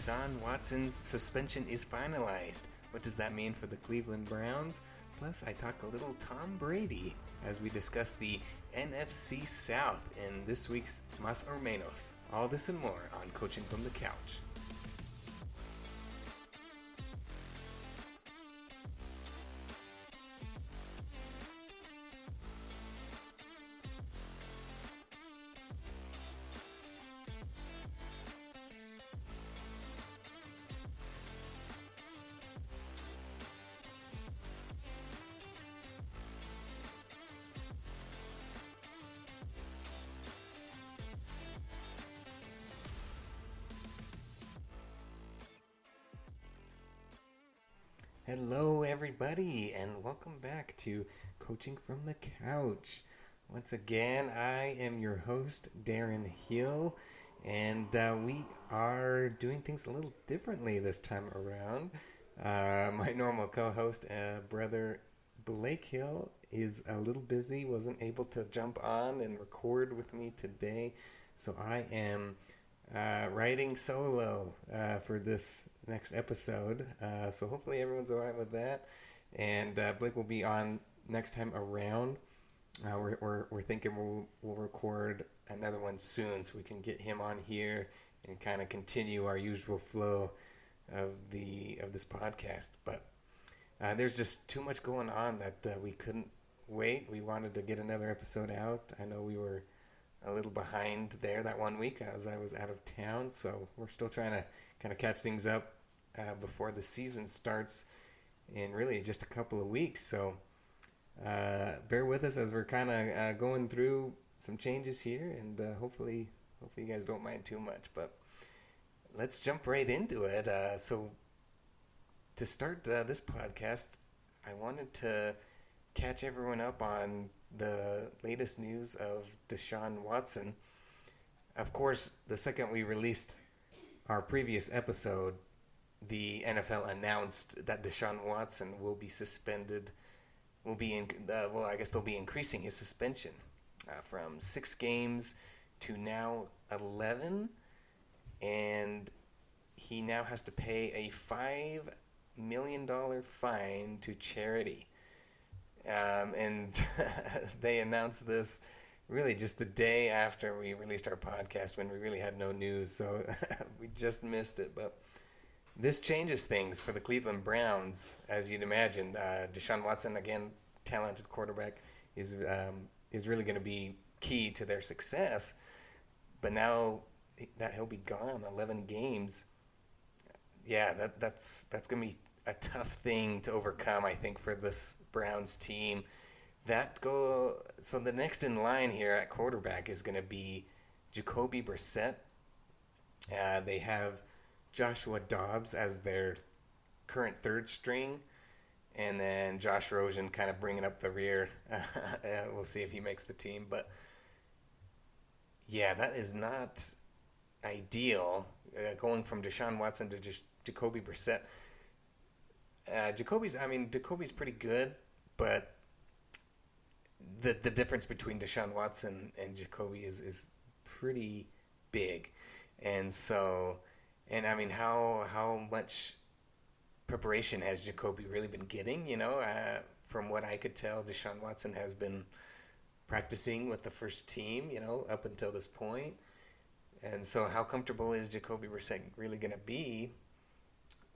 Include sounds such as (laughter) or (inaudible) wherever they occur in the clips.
Deshaun Watson's suspension is finalized. What does that mean for the Cleveland Browns? Plus, I talk a little Tom Brady as we discuss the NFC South in this week's Mas or Menos. All this and more on Coaching from the Couch. Everybody, and welcome back to Coaching from the Couch. Once again, I am your host, Darin Hill, and uh, we are doing things a little differently this time around. Uh, my normal co host, uh, brother Blake Hill, is a little busy, wasn't able to jump on and record with me today, so I am uh, writing solo uh, for this next episode. Uh, so hopefully everyone's alright with that. And uh, Blake will be on next time around. Uh, we're, we're, we're thinking we'll, we'll record another one soon so we can get him on here and kind of continue our usual flow of the of this podcast. But uh, there's just too much going on that we couldn't wait. We wanted to get another episode out. I know we were a little behind there that one week as I was out of town. So we're still trying to kind of catch things up uh, before the season starts in really just a couple of weeks. So uh, bear with us as we're kind of uh, going through some changes here, and uh, hopefully, hopefully you guys don't mind too much. But let's jump right into it. Uh, so to start uh, this podcast, I wanted to catch everyone up on the latest news of Deshaun Watson. Of course, the second we released our previous episode, the NFL announced that Deshaun Watson will be suspended. Will be in uh, well, I guess they'll be increasing his suspension uh, from six games to now eleven, and he now has to pay a five million dollar fine to charity. Um, and (laughs) they announced this really just the day after we released our podcast when we really had no news. So (laughs) we just missed it. But this changes things for the Cleveland Browns, as you'd imagine. Uh, Deshaun Watson, again, talented quarterback, is um, is really going to be key to their success. But now that he'll be gone, eleven games. Yeah, that that's that's going to be a tough thing to overcome, I think, for this Browns team. That go so the next in line here at quarterback is going to be Jacoby Brissett. Uh, they have Joshua Dobbs as their current third string, and then Josh Rosen kind of bringing up the rear. (laughs) uh, we'll see if he makes the team, but yeah, that is not ideal. Uh, going from Deshaun Watson to just Jacoby Brissett uh, Jacoby's, I mean, Jacoby's pretty good, but the the difference between Deshaun Watson and Jacoby is is pretty big, and so, and I mean, how how much preparation has Jacoby really been getting? You know, uh, from what I could tell, Deshaun Watson has been practicing with the first team. You know, up until this point. and so how comfortable is Jacoby Brissett really going to be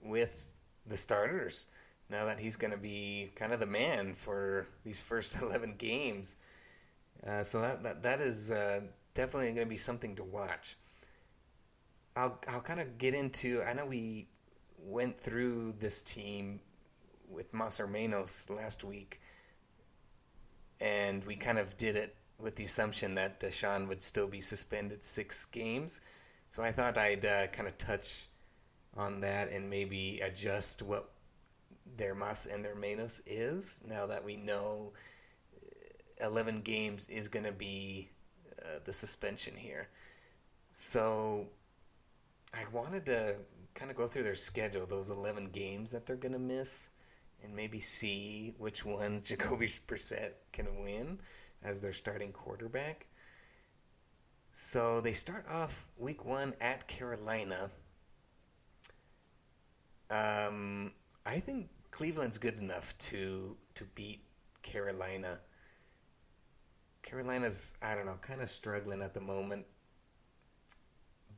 with the starters now that he's going to be kind of the man for these first (laughs) 11 games. Uh, so that, that, that is uh, definitely going to be something to watch. I'll, I'll kind of get into, I know we went through this team with Mas or Menos last week, and we kind of did it with the assumption that Deshaun would still be suspended six games. So I thought I'd uh, kind of touch on that and maybe adjust what their mas and their menos is now that we know uh, 11 games is going to be uh, the suspension here. So I wanted to kind of go through their schedule, those 11 games that they're going to miss, and maybe see which ones (laughs) Jacoby Brissett can win as their starting quarterback. So they start off week one at Carolina Um, I think Cleveland's good enough to to beat Carolina. Carolina's I don't know, kind of struggling at the moment.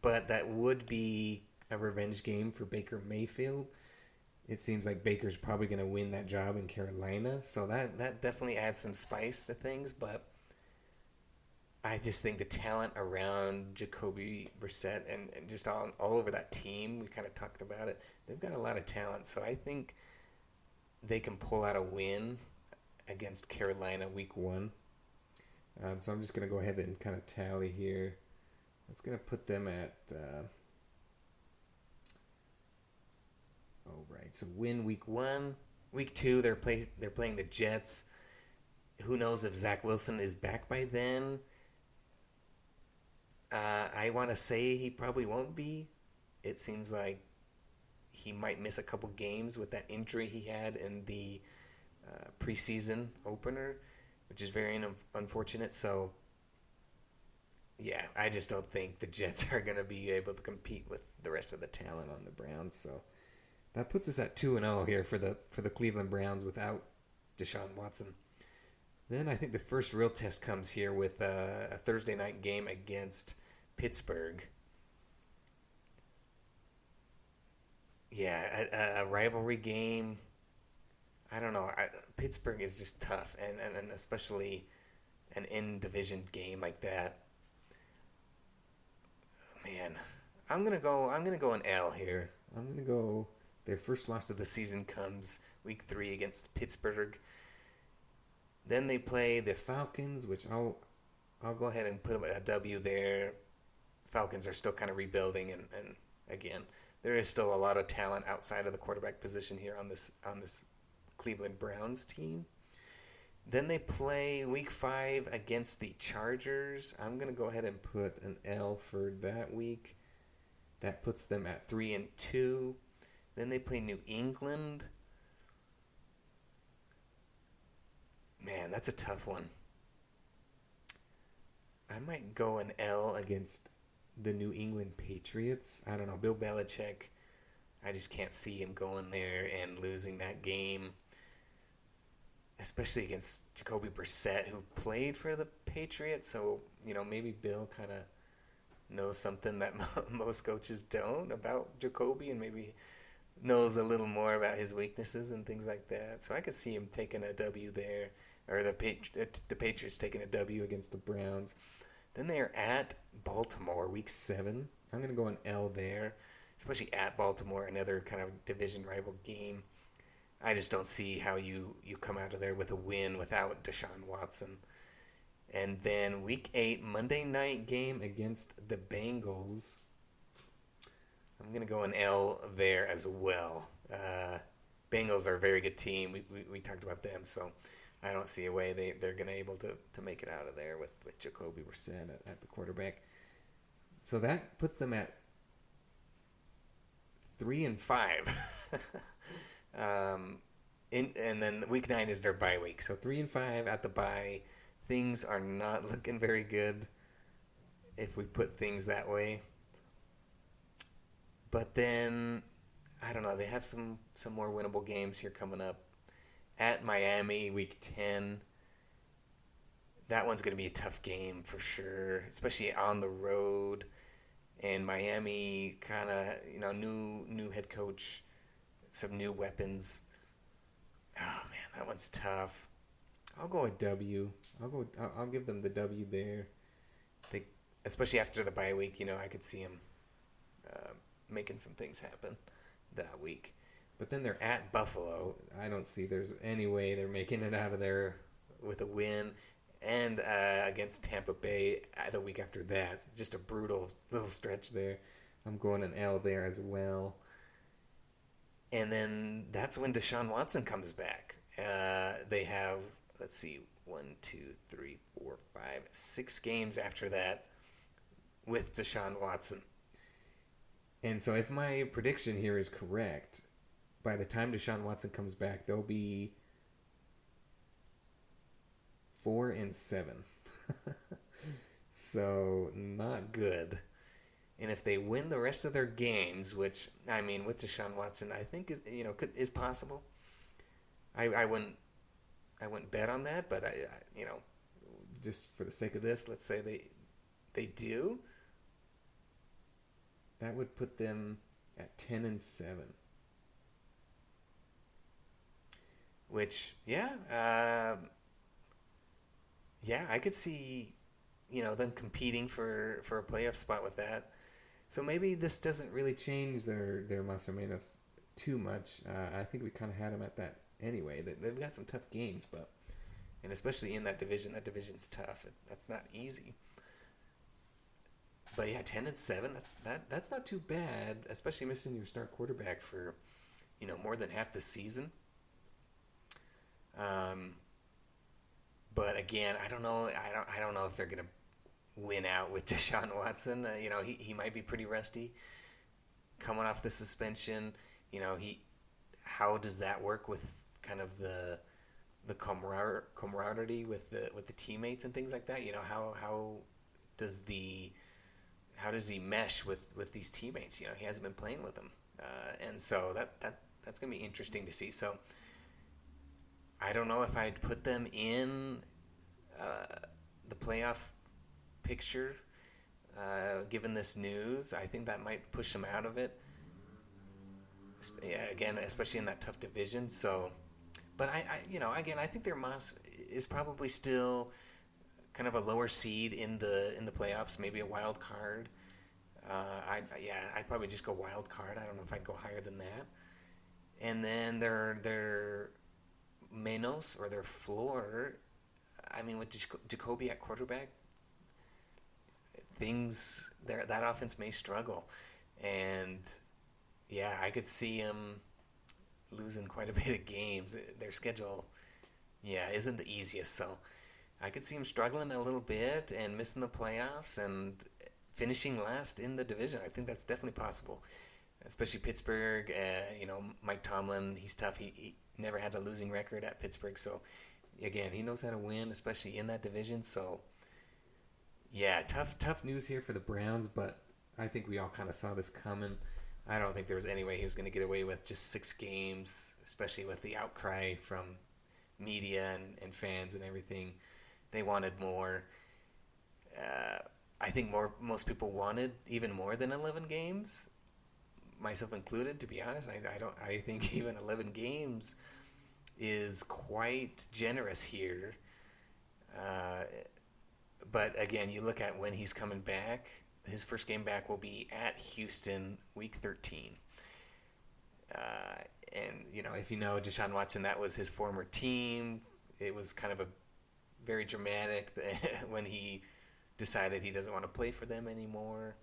But that would be a revenge game for Baker Mayfield. It seems like Baker's probably going to win that job in Carolina, so that that definitely adds some spice to things, but I just think the talent around Jacoby Brissett and, and just all, all over that team, we kind of talked about it, they've got a lot of talent. So I think they can pull out a win against Carolina week one. Um, so I'm just going to go ahead and kind of tally here. That's going to put them at. Uh, oh, right. So win week one. Week two, they're, play, they're playing the Jets. Who knows if Zach Wilson is back by then? Uh, I want to say he probably won't be. It seems like he might miss a couple games with that injury he had in the uh, preseason opener, which is very un- unfortunate. So, yeah, I just don't think the Jets are going to be able to compete with the rest of the talent on the Browns. So that puts us at two and zero oh here for the for the Cleveland Browns without Deshaun Watson. Then I think the first real test comes here with a, a Thursday night game against Pittsburgh. Yeah, a, a rivalry game. I don't know. I, Pittsburgh is just tough, and, and, and especially an in division game like that. Man, I'm gonna go. I'm gonna go an L here. I'm gonna go. Their first loss of the season comes week three against Pittsburgh. Then they play the Falcons, which I'll I'll go ahead and put a W there. Falcons are still kind of rebuilding, and, and again, there is still a lot of talent outside of the quarterback position here on this on this Cleveland Browns team. Then they play Week Five against the Chargers. I'm gonna go ahead and put an L for that week. That puts them at three and two. Then they play New England. Man, that's a tough one. I might go an L against the New England Patriots. I don't know. Bill Belichick, I just can't see him going there and losing that game, especially against Jacoby Brissett, who played for the Patriots. So, you know, maybe Bill kind of knows something that (laughs) most coaches don't about Jacoby and maybe knows a little more about his weaknesses and things like that. So I could see him taking a W there or the Patri- uh, the Patriots taking a W against the Browns. Then they are at Baltimore, Week Seven. I'm going to go an L there, especially at Baltimore, another kind of division rival game. I just don't see how you you come out of there with a win without Deshaun Watson. And then Week Eight, Monday night game against the Bengals. I'm going to go an L there as well. Uh, Bengals are a very good team. We, we, we talked about them, so I don't see a way they, they're going to able to, to make it out of there with, with Jacoby Brissett at, at the quarterback. So that puts them at three and five. (laughs) um, in, and then week nine is their bye week. So three and five at the bye. Things are not (laughs) looking very good if we put things that way. But then I don't know. They have some some more winnable games here coming up at Miami week 10. That one's going to be a tough game for sure, especially on the road. And Miami kind of, you know, new new head coach, some new weapons. Oh man, that one's tough. I'll go a W. I'll go. I'll, I'll give them the W there. They, especially after the bye week, you know, I could see them uh, making some things happen that week. But then they're at Buffalo. I don't see there's any way they're making it out of there with a win. And uh, against Tampa Bay uh, the week after that. Just a brutal little stretch there. I'm going an L there as well. And then that's when Deshaun Watson comes back. Uh, they have, let's see, one, two, three, four, five, six games after that with Deshaun Watson. And so, if my prediction here is correct, by the time Deshaun Watson comes back, they'll be four and seven. (laughs) so not good. And if they win the rest of their games, which I mean, with Deshaun Watson, I think is you know could, is possible. I, I wouldn't I wouldn't bet on that, but I, I you know just for the sake of this, let's say they they do. That would put them at ten and seven. Which yeah, uh, yeah, I could see you know them competing for for a playoff spot with that. So maybe this doesn't really change their their más menos too much. Uh, I think we kind of had them at that anyway. They, they've got some tough games, but and especially in that division, that division's tough. That's not easy. But yeah, ten and seven. That's that. That's not too bad, especially missing your star quarterback for, you know, more than half the season. Um. But again, I don't know. I don't. I don't know if they're gonna win out with (laughs) Deshaun Watson. Uh, you know, he he might be pretty rusty, coming off the suspension. You know, he. How does that work with kind of the the camaraderie with the with the teammates and things like that? You know, how how does the how does he mesh with with these teammates? You know, he hasn't been playing with them, uh, and so that that that's gonna be interesting to see. So I don't know if I'd put them in uh, the playoff picture. Uh, given this news, I think that might push them out of it. Yeah, again, especially in that tough division. So, but I, I, you know, again, I think their mas is probably still kind of a lower seed in the in the playoffs, maybe a wild card. Uh, I yeah, I'd probably just go wild card. I don't know if I'd go higher than that. And then their their menos or their floor. I mean, with Jacoby at quarterback, things there that offense may struggle, and yeah, I could see them losing quite a (laughs) bit of games. Their schedule, yeah, isn't the easiest. So I could see them struggling a little bit and missing the playoffs and finishing last in the division. I think that's definitely possible, especially Pittsburgh. Uh, you know, Mike Tomlin, he's tough. He, he never had a losing record at Pittsburgh, so again, he knows how to win, especially in that division. So yeah, tough tough news here for the Browns, but I think we all kind of saw this coming. I don't think there was any way he was going to get away with just six games, especially with the outcry from media and, and fans and everything. They wanted more. Uh, I think more most people wanted even more than 11 games, myself included. To be honest, I, I don't. I think (laughs) even 11 games is quite generous here. Uh, but again, you look at when he's coming back. His first game back will be at Houston, Week 13. Uh, and you know, if you know Deshaun Watson, that was his former team. It was kind of a very dramatic (laughs) when he decided he doesn't want to play for them anymore.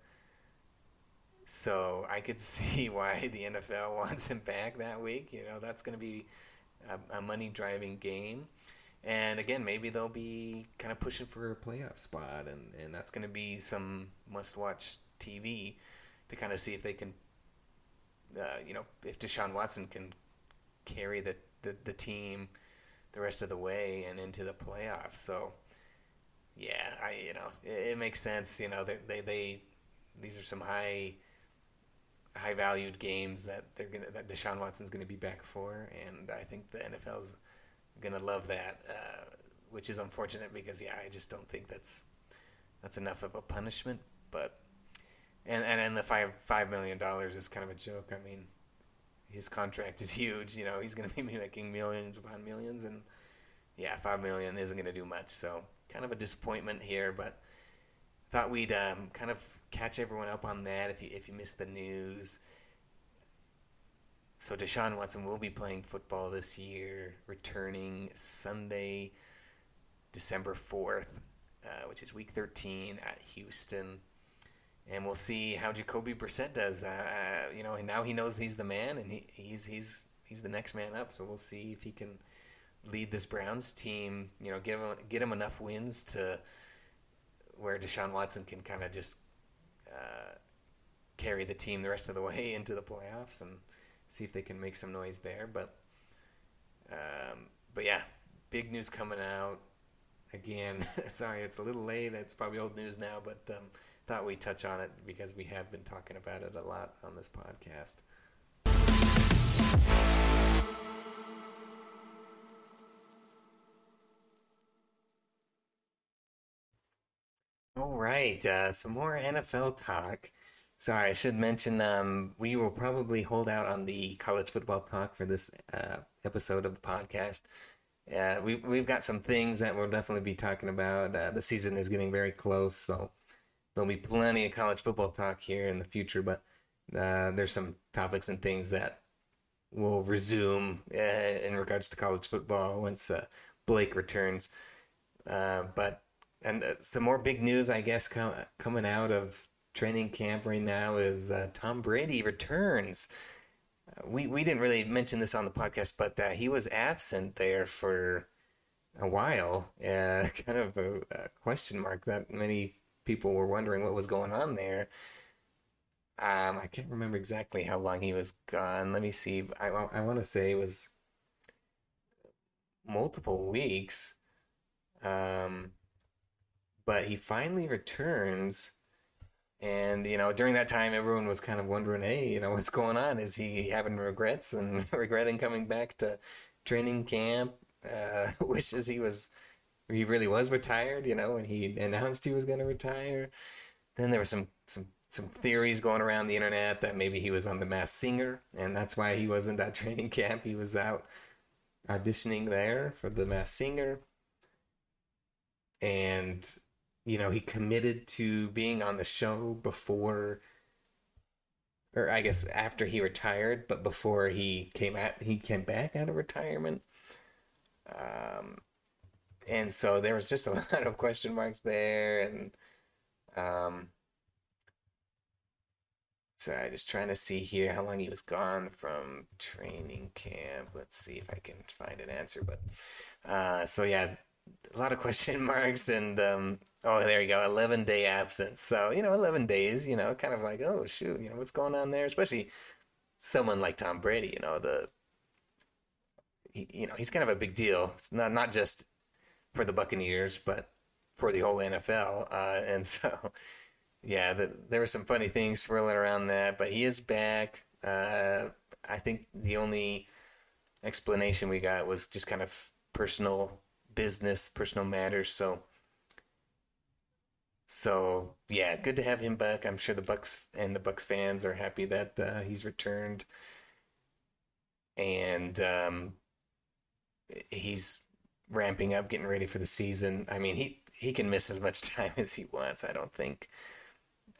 So I could (laughs) see why the NFL (laughs) wants him back that week. You know, that's going to be a, a money driving game. And again, maybe they'll be kind of pushing for a playoff spot, and, and that's going to be some must watch TV to kind of see if they can, uh, you know, if Deshaun Watson can carry the, the, the team the rest of the way and into the playoffs. So, yeah, I you know it, it makes sense. You know, they, they they these are some high high valued games that they're gonna that Deshaun Watson's gonna be back for, and I think the NFL's gonna love that, uh, which is unfortunate because yeah, I just don't think that's that's enough of a punishment. But and and, and the five five million dollars is kind of a joke. I mean, his contract is (laughs) huge. You know, he's gonna be making millions upon millions, and yeah, five million isn't gonna do much. So kind of a disappointment here, but thought we'd um, kind of catch everyone up on that if you if you missed the news so Deshaun Watson will be playing football this year, returning Sunday, December 4th, uh, which is week 13 at Houston. And we'll see how Jacoby Brissett does. Uh, uh, you know, now he knows he's the man, and he, he's he's he's the next man up. So we'll see if he can lead this Browns team. You know, get him get him enough wins to where Deshaun Watson can kind of just uh, carry the team the rest of the way (laughs) into the playoffs and see if they can make some noise there. But um, but yeah, big news coming out. Again, (laughs) sorry, it's a little late. It's probably old news now, but um, thought we'd touch on it because we have been talking about it a lot on this podcast. All right, uh, some more NFL talk. Sorry, I should mention um, we will probably hold out on the college football talk for this uh, episode of the podcast. Uh, we we've got some things that we'll definitely be talking about. Uh, the season is getting very close, so there'll be plenty of college football talk here in the future. But uh, there's some topics and things that will resume uh, in regards to college football once uh, Blake returns. but and some more big news, I guess, com- coming out of training camp right now is Tom Brady returns we we didn't really mention this on the podcast, but uh, he was absent there for a while. Uh, (laughs) kind of a, a, question mark that many people were wondering what was going on there. Um, I can't remember exactly how long he was gone. Let me see. I I want to say it was multiple weeks. Um, but he finally returns and you know, during that time, everyone was kind of wondering, hey, you know, (laughs) what's going on? Is he having regrets and (laughs) regretting coming back to training camp? Uh, (laughs) wishes he was, he really was retired. You know, when he announced he was going to retire. Then there was some some some theories going around the internet that maybe he was on the Masked Singer, and that's why he wasn't at training camp. He was out auditioning there for the Masked Singer. And you know, he committed to being on the show before or I guess after he retired, but before he came out he came back out of retirement. Um, and so there was just a (laughs) lot of question marks there, and um, so I just trying to see here how long he was gone from training camp. Let's see if I can find an answer. But uh, so yeah, a lot of (laughs) question marks and um, oh there you go 11 day absence. So you know 11 days you know kind of like oh shoot you know what's going on there? Especially someone like tom brady you know the he, you know he's kind of a big deal. It's not not just for the buccaneers but for the whole nfl uh, and (laughs) so yeah the, there were some funny things swirling around that but he is back. Uh, i think the only explanation we got was just kind of personal business, personal matters. So, so yeah, good to have him back. I'm sure the Bucs and the Bucs fans are happy that uh, he's returned, and um, he's ramping up, getting ready for the season. I mean, he he can miss as much (laughs) time as he wants. I don't think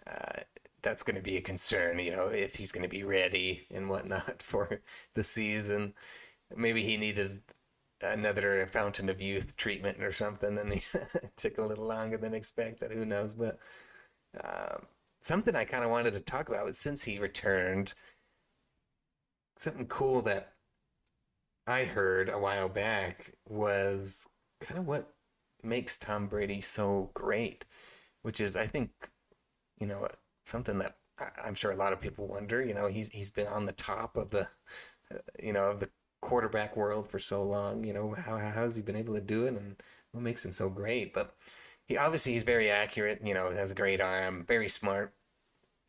uh, that's going to be a concern. You know, if he's going to be ready and whatnot (laughs) for the season. Maybe he needed another fountain of youth treatment or something, and (laughs) it took a little longer than expected. Who knows? But um, something I kind of wanted to talk about was since he returned, something cool that I heard a while back was kind of what makes Tom Brady so great, which is I think you know something that I'm sure a lot of people wonder. You know, he's he's been on the top of the you know of the quarterback world for so long. You know, how, has he been able to do it and what makes him so great? But he obviously he's very accurate, you know, has a great arm, very smart,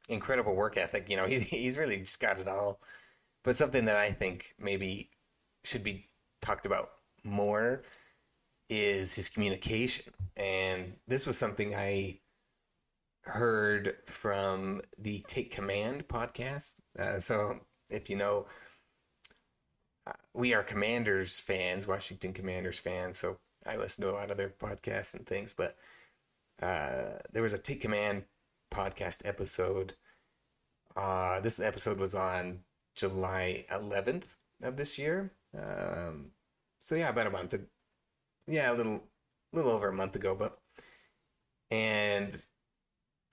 incredible work ethic. You know, (laughs) he, he's really just got it all. But something that I think maybe should be talked about more is his communication. And this was something I heard from the Take Command podcast. Uh, so if you know, we are Commanders fans, Washington Commanders fans, so I listen to a lot of their podcasts and things. But uh, there was a Take Command podcast episode. Uh, this episode was on July 11th of this year. Um, so yeah, about a month. Yeah, a little, little over a month ago. But and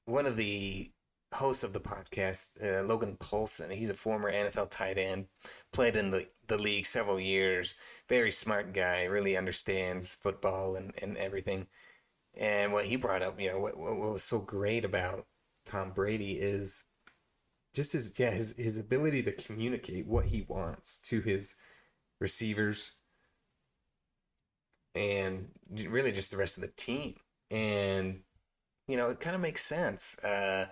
one of the host of the podcast, uh, Logan Paulson. He's a former NFL tight end, played in the, the league several years. Very smart guy, really understands football and, and everything. And what he brought up, you know, what, what was so great about Tom Brady is just his yeah his his ability to communicate what he wants to his receivers and really just the rest of the team. And you know, it kind of makes sense. Uh,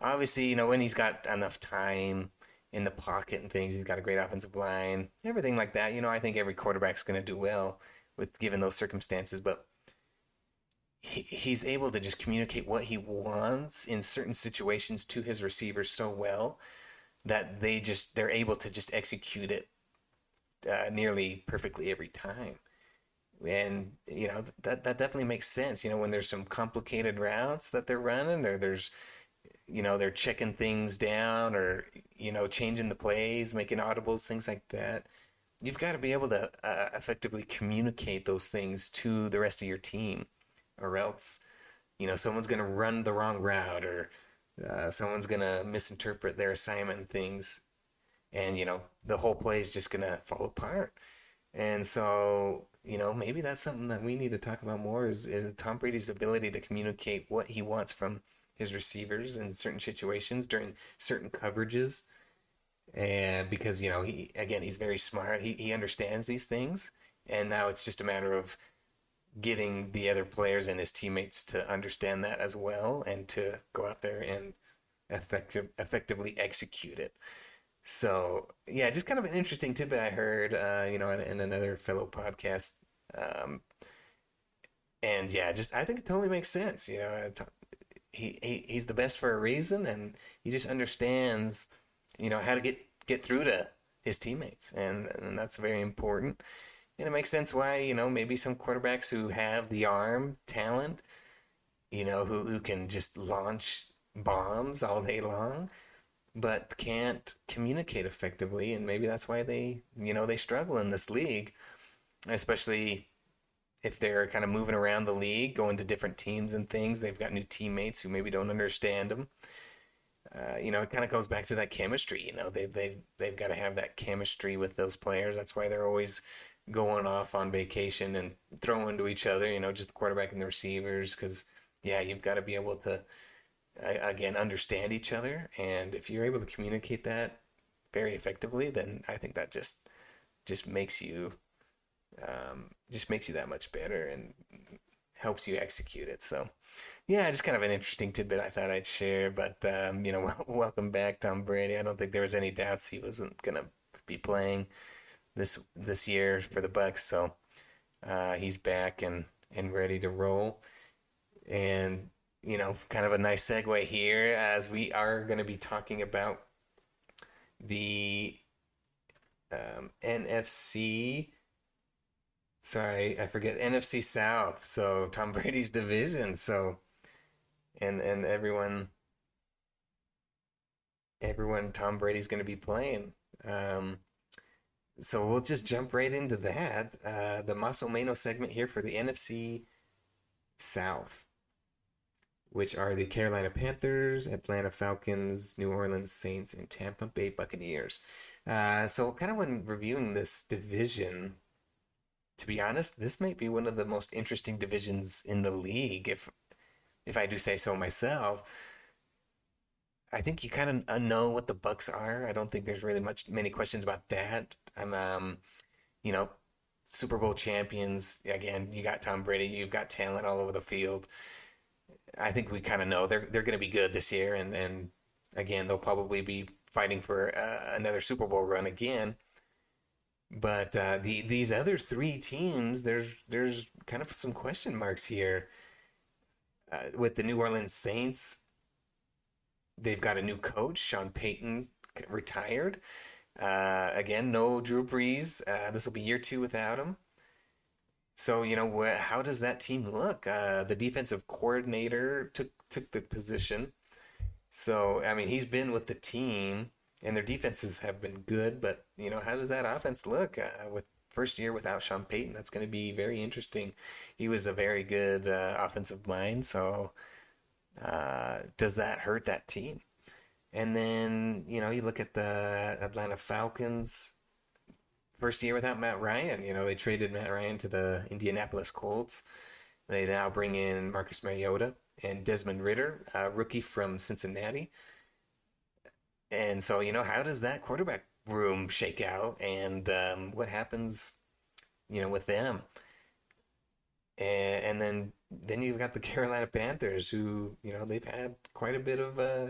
obviously, you know, when he's got enough time in the pocket and things, he's got a great offensive line, everything like that. You know, I think every quarterback's going to do well with given those circumstances, but he, he's able to just communicate what he wants in certain situations to his receivers so well that they just they're able to just execute it uh, nearly perfectly every time and you know that that definitely makes sense you know when there's some complicated routes that they're running or there's you know they're checking things down or you know changing the plays making audibles things like that. You've got to be able to uh, effectively communicate those things to the rest of your team or else you know someone's going to run the wrong route or uh, someone's going to misinterpret their assignment and things. And you know the whole play is just going to fall apart. And so you know maybe that's something that we need to talk about more is, is tom brady's ability to communicate what he wants from his receivers in certain situations during certain coverages and because you know he again he's very smart he, he understands these things and now it's just a matter of getting the other players and his teammates to understand that as well and to go out there and effective, effectively execute it. So yeah, just kind of an interesting tidbit I heard, uh, you know, in, in, another fellow podcast. Um, and yeah, just I think it totally makes sense. You know, he, he he's the best for a reason, and he just understands, you know, how to get get through to his teammates, and and that's very important. And it makes sense why, you know, maybe some quarterbacks who have the arm talent, you know, who, who can just launch bombs all day long, but can't communicate effectively. And maybe that's why they, you know, they struggle in this league, especially if they're kind of moving around the league, going to different teams and things. They've got new teammates who maybe don't understand them. Uh, you know, it kind of goes back to that chemistry. You know, they they've they've got to have that chemistry with those players. That's why they're always going off on vacation and throwing to each other, you know, just the quarterback and the receivers. Because, yeah, you've got to be able to, again, understand each other. And if you're able to communicate that very effectively, then I think that just just makes you um, just makes you that much better and helps you execute it. So, yeah, just kind of an interesting tidbit I thought I'd share. But um, you know, (laughs) welcome back, Tom Brady. I don't think there was any doubts he wasn't gonna be playing this this year for the Bucs. So uh, he's back and and ready to roll. And you know, kind of a nice segue here as we are going to be talking about the um, NFC. Sorry, I forget NFC South. So Tom (laughs) Brady's division. So and and everyone everyone Tom Brady's going to be playing. Um, so we'll just jump right into that. Uh, the Mas o Menos segment here for the NFC South, which are the Carolina Panthers, Atlanta Falcons, New Orleans Saints, and Tampa Bay Buccaneers. Uh, so, kind of when reviewing this division, to be honest, this might be one of the most interesting divisions in the league, if if I do say so myself. I think you kind of know what the Bucs are. I don't think there's really much many questions about that. I'm, um, you know, Super Bowl champions. Again, you got Tom Brady. You've got talent all over the field. I think we kind of know they're they're going to be good this year, and and again, they'll probably be fighting for uh, another Super Bowl run again. But uh, the these other three teams, there's there's kind of some question marks here. Uh, with the New Orleans Saints, they've got a new coach. Sean Payton retired. Uh, again, no Drew Brees. Uh, this will be year two without him. So you know, wh- how does that team look? Uh, the defensive coordinator took took the position. So I mean, he's been with the team, and their defenses have been good. But you know, how does that offense look uh, with first year without Sean Payton? That's going to be very interesting. He was a very good uh, offensive mind. So uh, does that hurt that team? And then, you know, you look at the Atlanta Falcons, first year without Matt Ryan. You know, they traded Matt Ryan to the Indianapolis Colts. They now bring in Marcus Mariota and Desmond Ridder, a rookie from Cincinnati. And so, you know, how does that quarterback room shake out and um, what happens, you know, with them? and, and then then you've got the (laughs) Carolina Panthers, who you know they've had quite a bit of uh,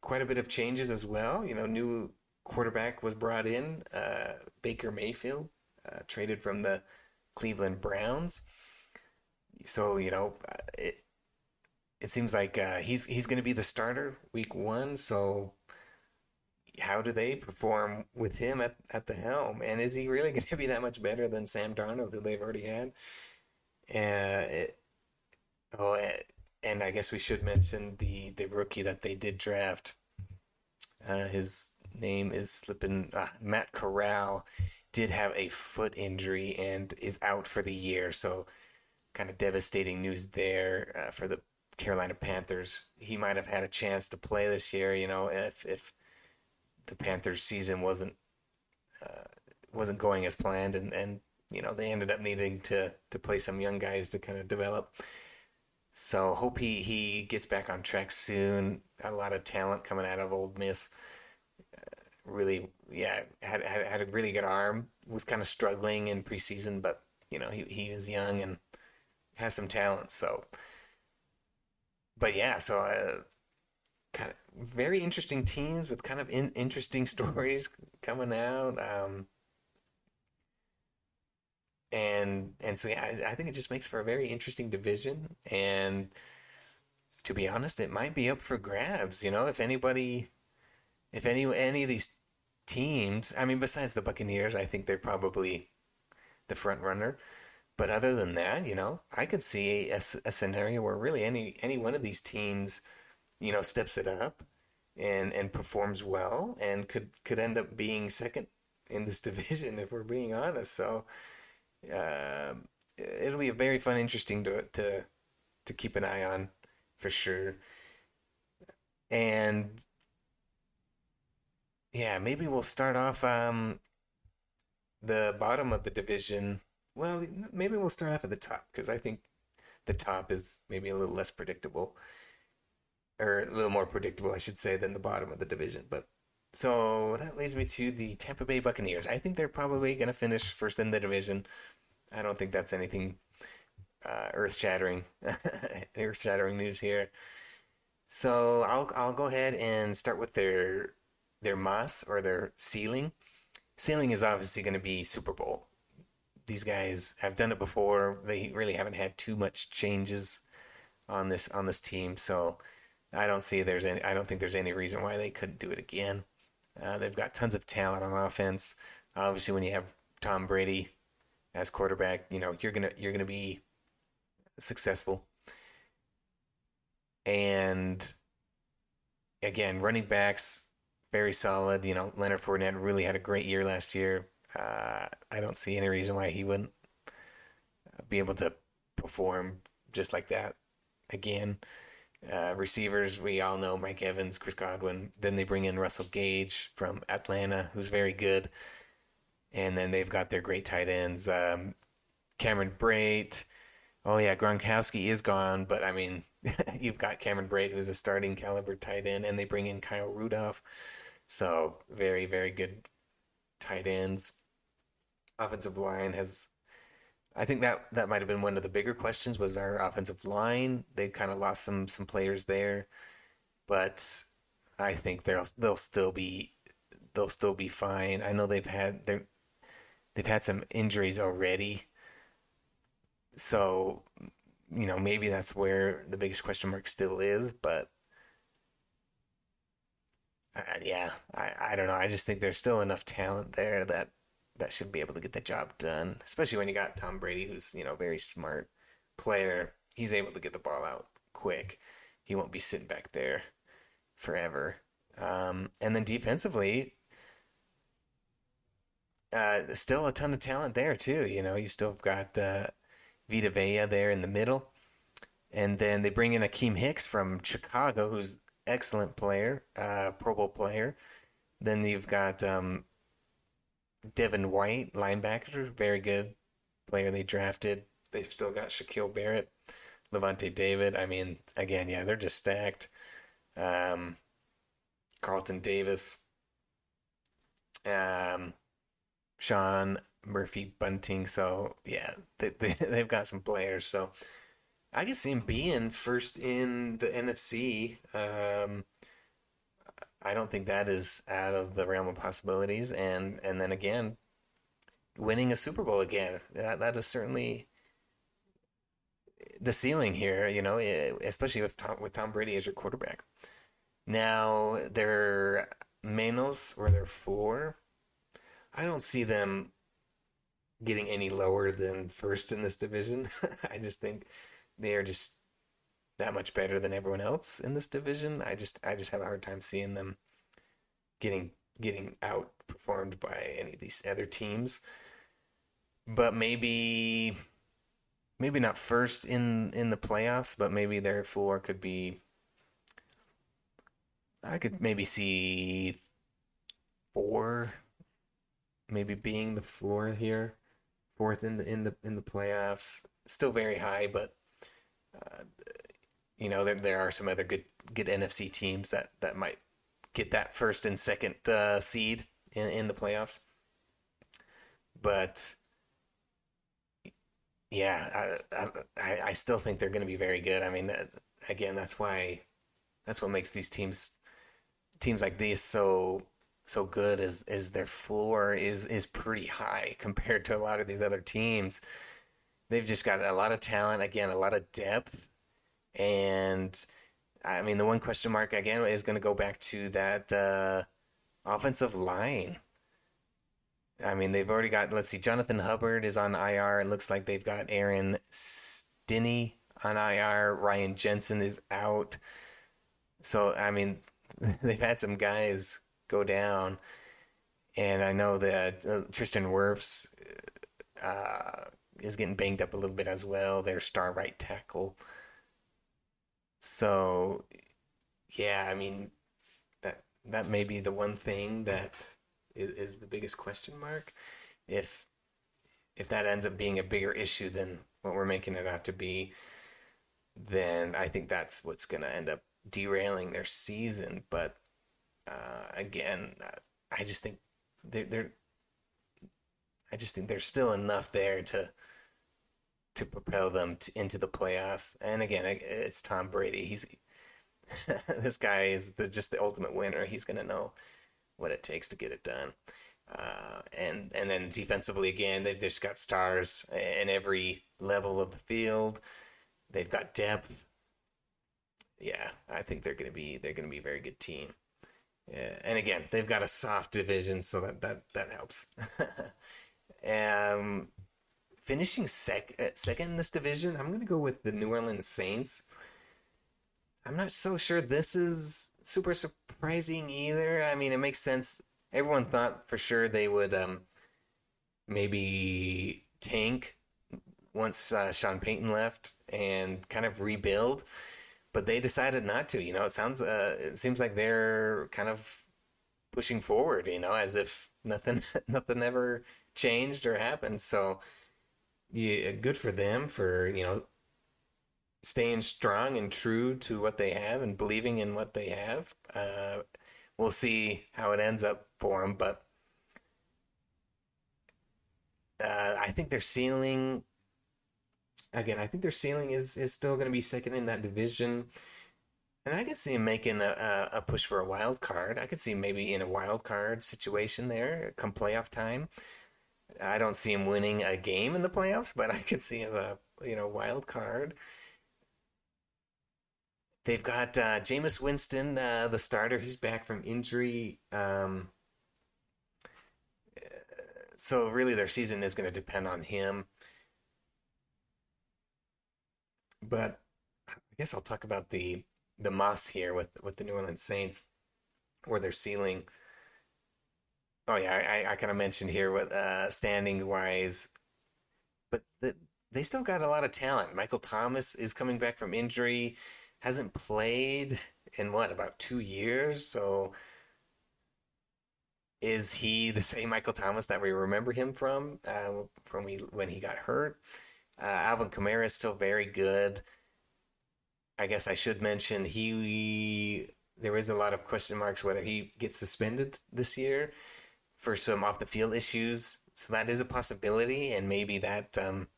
quite a bit of changes as well. You know, new quarterback was brought in, uh, Baker Mayfield, uh, traded from the Cleveland Browns. So you know, it it seems like uh, he's he's going to be the starter week one. So how do they perform with him at, at the helm? And is he really (laughs) going to be that much better than Sam Darnold, who they've already had? Uh, oh, and I guess we should mention the, the rookie that they did draft. Uh, his name is slipping. Uh, Matt Corral did have a foot injury and is out for the year. So, kind of devastating news there uh, for the Carolina Panthers. He might have had a chance to play this year, you know, if if the Panthers season wasn't uh, wasn't going as planned, and and you know they ended up needing to to play some young guys to kind of develop. So hope he he gets back on track soon. Got a lot of talent coming out of Ole Miss. Uh, really, yeah, had, had had a really good arm. Was kind of struggling in preseason, but you know he he was young and has some talent. So, but yeah, so uh, kind of very interesting teams with kind of in, interesting (laughs) stories coming out. Um, and and so yeah, I, I, think it just makes for a very interesting division. And to be honest, it might be up for grabs. You know, if anybody, if any any of these teams, I mean, besides the Buccaneers, I think they're probably the front runner. But other than that, you know, I could see a, a scenario where really any any one of these teams you know, steps it up and and performs well and could could end up being second in this (laughs) division if we're being honest. So uh, it'll be a very fun, interesting to to to keep an eye on for sure. And yeah, maybe we'll start off um, the bottom of the division. Well, maybe we'll start off at the top because I think the top is maybe a little less predictable or a little more predictable, I should say, than the bottom of the division. But so that leads me to the Tampa Bay Buccaneers. I think they're probably going to finish first in the division. I don't think that's anything uh, earth shattering, (laughs) earth shattering news here. So I'll I'll go ahead and start with their their mas or their ceiling. Ceiling is obviously going to be Super Bowl. These guys have done it before. They really haven't had too much changes on this on this team, so I don't see there's any. I don't think there's any reason why they couldn't do it again. Uh, they've got tons of talent on offense. Obviously, when you have Tom Brady as quarterback, you know you're gonna you're gonna be successful. And again, running backs very solid. You know, Leonard Fournette really had a great year last year. Uh, I don't see any reason why he wouldn't be able to perform just like that again. Uh, receivers, we all know Mike Evans, Chris Godwin. Then they bring in Russell Gage from Atlanta, who's very good. And then they've got their great tight ends, um, Cameron Brate. Oh yeah, Gronkowski is gone, but I mean, (laughs) you've got Cameron Brate, who's a starting caliber tight end, and they bring in Kyle Rudolph. So very, very good tight ends. Offensive line has I think that that might have been one of the bigger questions was our offensive line. They kind of lost some some players there, but I think they'll they'll still be they'll still be fine. I know they've had they they've had some injuries already, so you know maybe that's where the biggest question mark still is. But uh, yeah, I I don't know. I just think there's still enough talent there that that should be able to get the job done. Especially when you got Tom Brady, who's you know very smart player. He's able to get the ball out quick. He won't be sitting back there forever. Um, and then defensively, uh, still a ton of talent there too. You know, you still have got uh, Vita Vea there in the middle, and then they bring in Akiem Hicks from Chicago, who's excellent player, uh, Pro Bowl player. Then you've got um, Devin White, linebacker, very good player they drafted. They've still got Shaquille Barrett, Lavonte David. I mean, again, yeah, they're just stacked. Um, Carlton Davis, um, Sean Murphy Bunting. So yeah, they, (laughs) they they've got some players. So I can see him being first in the NFC. Um, I don't think that is out of the realm of possibilities. And and then again, winning a Super Bowl again. That that is certainly the ceiling here. You know, eh, especially with Tom, with Tom Brady as your quarterback. Now their menos or their floor, I don't see them getting any lower than first in this division. (laughs) I just think they are just that much better than everyone else in this division. I just I just have a hard time seeing them getting getting outperformed by any of these other teams. But maybe maybe not first in in the playoffs, but maybe their floor could be I could maybe see four maybe being the floor here. Fourth in the in the in the playoffs. Still very high, but uh, you know, there, there are some other good good NFC teams that, that might get that first and second uh, seed in, in the playoffs. But yeah, I, I, I still think they're going to be very good. I mean, again, that's why that's what makes these teams teams like these so so good is is their floor is is pretty high compared to a lot of these other teams. They've just got a lot of talent, again, a lot of depth and I mean, the one question mark again is going to go back to that uh, offensive line. I mean, they've already got, let's see, Jonathan Hubbard is on IR. It looks like they've got Aaron Stinnie on IR. Ryan Jensen is out. So, I mean, (laughs) they've had some guys go down. And I know that uh, Tristan Wirfs uh, is getting banged up a little bit as well, their star right tackle. So, yeah, I mean, that that may be the one thing that is, is the biggest question mark. If if that ends up being a bigger issue than what we're making it out to be, then I think that's what's going to end up derailing their season. But uh, again, I just think they're, they're I just think there's still enough there to to propel them to, into the playoffs. And again, it's Tom Brady. He's (laughs) this guy is the, just the ultimate winner. He's to know what it takes to get it done. Uh, and and then defensively again, they've just got stars in every level of the field. They've got depth. Yeah, I think they're to be they're to be a very good team. Yeah, and again, they've got a soft division, so that that that helps. (laughs) um, finishing sec- uh, second in this division, I'm going to go with the New Orleans Saints. I'm not so sure this is super surprising either. I mean, it makes sense. Everyone thought for sure they would um, maybe tank once uh, Sean Payton left and kind of rebuild, but they decided not to. You know, it sounds, uh, it seems like they're kind of pushing forward. You know, as if nothing, (laughs) nothing ever changed or happened. So yeah, good for them for you know staying strong and true to what they have and believing in what they have. Uh, we'll see how it ends up for them, but uh, I think their ceiling. Again, I think their ceiling is is still going to be second in that division, and I could see them making a, a push for a wild card. I could see maybe in a wild card situation there come playoff time. I don't see him winning a game in the playoffs, but I could see him a you know wild card. They've got uh, Jameis Winston, uh, the starter. He's back from injury. Um, so really, their season is going to depend on him. But I guess I'll talk about the the mas here with with the New Orleans Saints, where their ceiling Oh yeah, I, I kind of mentioned here what uh, standing wise, but the, they still got a lot of talent. Michael Thomas is coming back from injury, hasn't played in what about two years. So is he the same Michael Thomas that we remember him from uh, from when he got hurt? Uh, Alvin Kamara is still very good. I guess I should mention he there is a lot of question marks whether he gets suspended this year for some off the field issues. so that is a possibility, and maybe that. Um,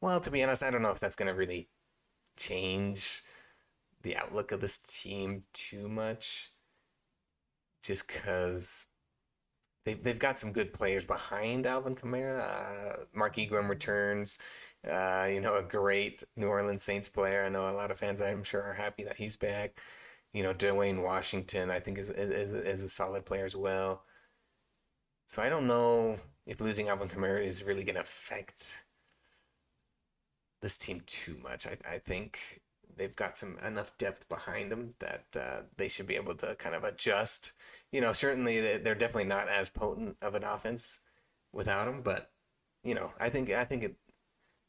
well, to be honest, I don't know if that's going to really change the outlook of this team too much. Just because they've they've got some good players behind Alvin Kamara. Uh, Mark Ingram returns. Uh, you know, a great New Orleans Saints player. I know a lot of fans, I'm sure, are happy that he's back. You know, Dwayne Washington, I think, is is, is a solid player as well. So I don't know if losing Alvin Kamara is really going to affect this team too much. I, I think they've got some enough depth behind them that uh, they should be able to kind of adjust. You know, certainly they're definitely not as potent of an offense without him, but you know, I think I think it,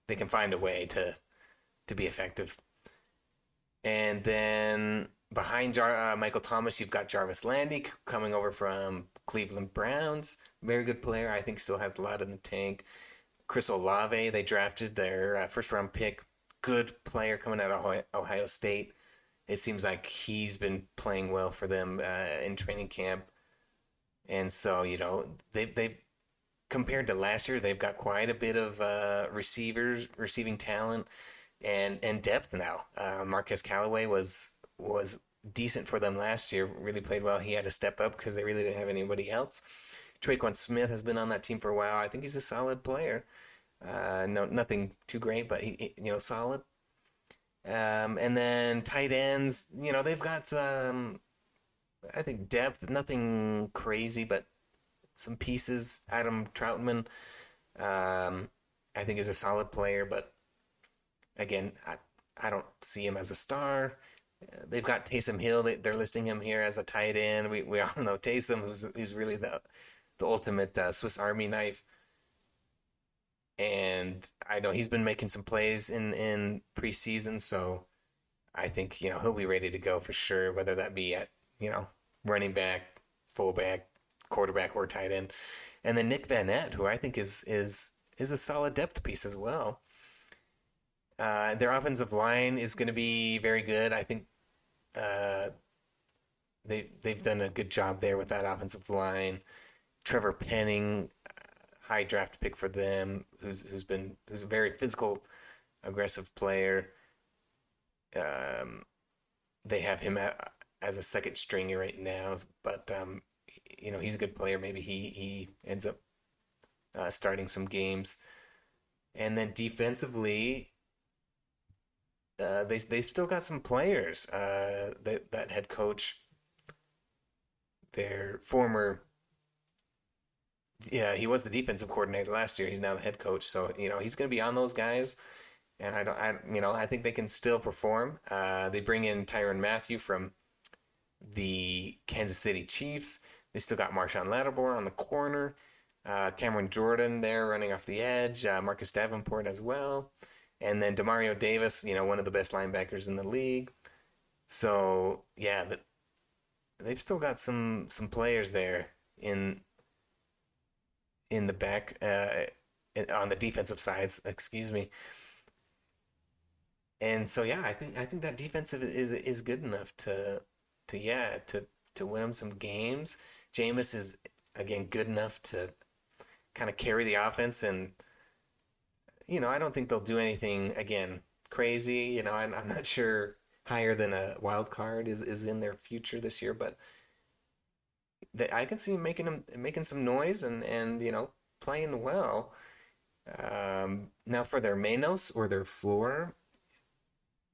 they can find a way to to be effective. And then behind Jar- uh, Michael Thomas, you've got Jarvis Landry coming over from Cleveland Browns. Very good player. I think still has a lot in the tank. Chris Olave, they drafted their uh, first round pick. Good player coming out of Ohio State. It seems like he's been playing well for them uh, in training camp. And so, you know, they've, they've, compared to last year, they've got quite a bit of uh, receivers, receiving talent, and and depth now. Uh, Marquez Callaway was was decent for them last year. Really played well. He had to step up because they really didn't have anybody else. Tre'Quan Smith has been on that team for a while. I think he's a solid player. Uh, no, nothing too great, but he, you know, solid. Um, and then tight ends, you know, they've got some, I think depth, nothing crazy, but some pieces. Adam Trautman, um, I think is a solid player, but again, I, I don't see him as a star. They've got Taysom Hill. They, are listing him here as a tight end. We, we all (laughs) know Taysom, who's who's really the the ultimate uh, Swiss Army knife. And I know he's been making some plays in in preseason, so I think you know he'll be ready to go for sure. Whether that be at you know running back, fullback, quarterback, or tight end. And then Nick Vannett, who I think is is is a solid depth piece as well. Uh, their offensive line is going to be very good. I think uh, they they've done a good job there with that offensive line. Trevor Penning, uh, high draft pick for them, who's who's been who's a very physical, aggressive player. Um, they have him at, as a second stringer right now, but um, you know he's a good player. Maybe he he ends up uh, starting some games, and then defensively. Uh, they they still got some players. Uh, that that head coach, their former yeah, he was the defensive coordinator last year. He's now the head coach, so you know he's going to be on those guys. And I don't, I you know, I think they can still perform. Uh, they bring in Tyrann Mathieu from the Kansas City Chiefs. They still got Marshon Lattimore on the corner. Uh, Cameron Jordan there running off the edge. Uh, Marcus Davenport as well. And then Demario Davis, you know, one of the best linebackers in the league. So yeah, the, they've still got some some players there in in the back uh, on the defensive sides. Excuse me. And so yeah, I think I think that defensive is is good enough to to yeah to to win them some games. Jameis is again good enough to kind of carry the offense, and you know I don't think they'll do anything again crazy. You know I'm, I'm not sure higher than a wild card is is in their future this year, but I can see making him making some noise and and you know playing well. Um, now for their menos or their floor,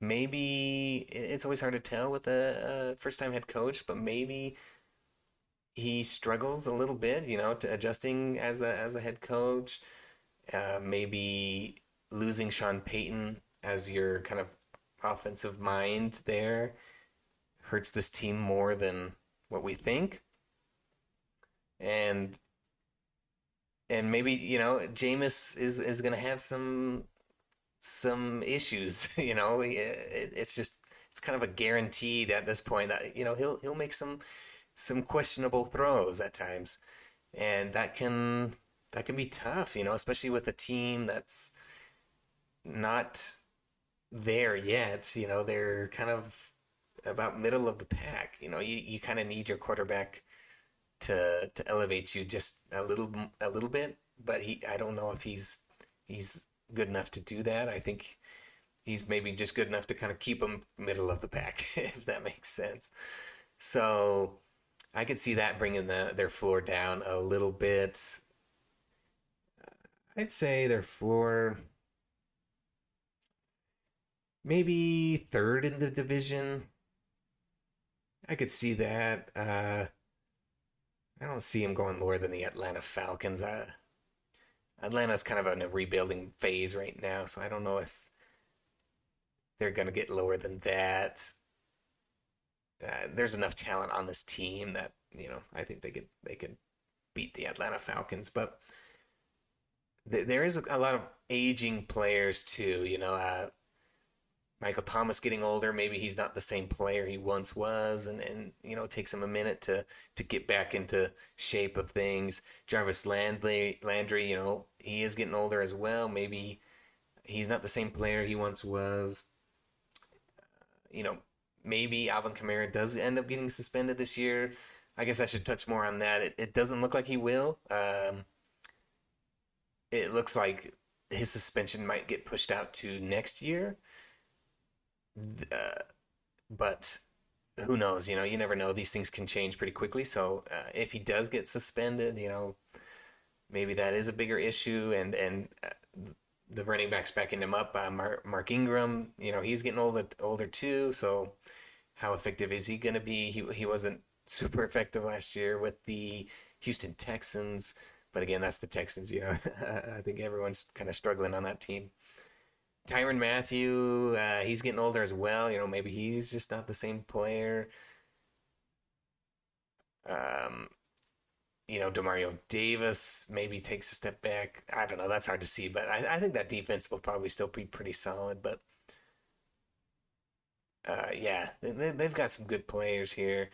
maybe it's always hard to tell with a, a first time head coach, but maybe he struggles a little bit, you know, to adjusting as a as a head coach. Uh, maybe losing Sean Payton as your kind of offensive mind there hurts this team more than what we think and and maybe you know Jameis is is going to have some some issues. (laughs) You know, it, it's just it's kind of a guaranteed at this point that you know he'll he'll make some some questionable throws at times, and that can that can be tough. You know, especially with a team that's not there yet. You know, they're kind of about middle of the pack. You know, you, you kind of need your quarterback to to elevate you just a little a little bit but he I don't know if he's he's good enough to do that. I think he's maybe just good enough to kind of keep him middle of the pack, (laughs) if that makes sense. So I could see that bringing the, their floor down a little bit. I'd say their floor maybe third in the division. I could see that. Uh, I don't see him going lower than the Atlanta Falcons. Uh, Atlanta's kind of in a rebuilding phase right now, so I don't know if they're going to get lower than that. Uh, there's enough talent on this team that you know I think they could they could beat the Atlanta Falcons, but th- there is a, lot of aging players too. You know, uh, Michael Thomas getting older, maybe he's not the same player he once was, and, and you know, it takes him a minute to to get back into shape of things. Jarvis Landry, Landry, you know, he is getting older as well. Maybe he's not the same player he once was. Uh, you know, maybe Alvin Kamara does end up getting suspended this year. I guess I should touch more on that. It, it doesn't look like he will. Um, it looks like his suspension might get pushed out to next year uh, but who knows? You know, you never know. These things can change pretty quickly. So uh, if he does get suspended, you know, maybe that is a bigger issue. And and uh, the running backs backing him up, Mark, Mark Ingram, you know, he's getting older older too. So how effective is he going to be? He he wasn't (laughs) super effective last year with the Houston Texans. But again, that's the Texans. You know, (laughs) I think everyone's kind of struggling on that team. Tyrann Mathieu, uh, he's getting older as well. You know, maybe he's just not the same player. Um, you know, Demario Davis maybe takes a step back. I don't know. That's hard to see, but I, I think that defense will probably still be pretty solid. But uh, yeah, they, they've got some good players here.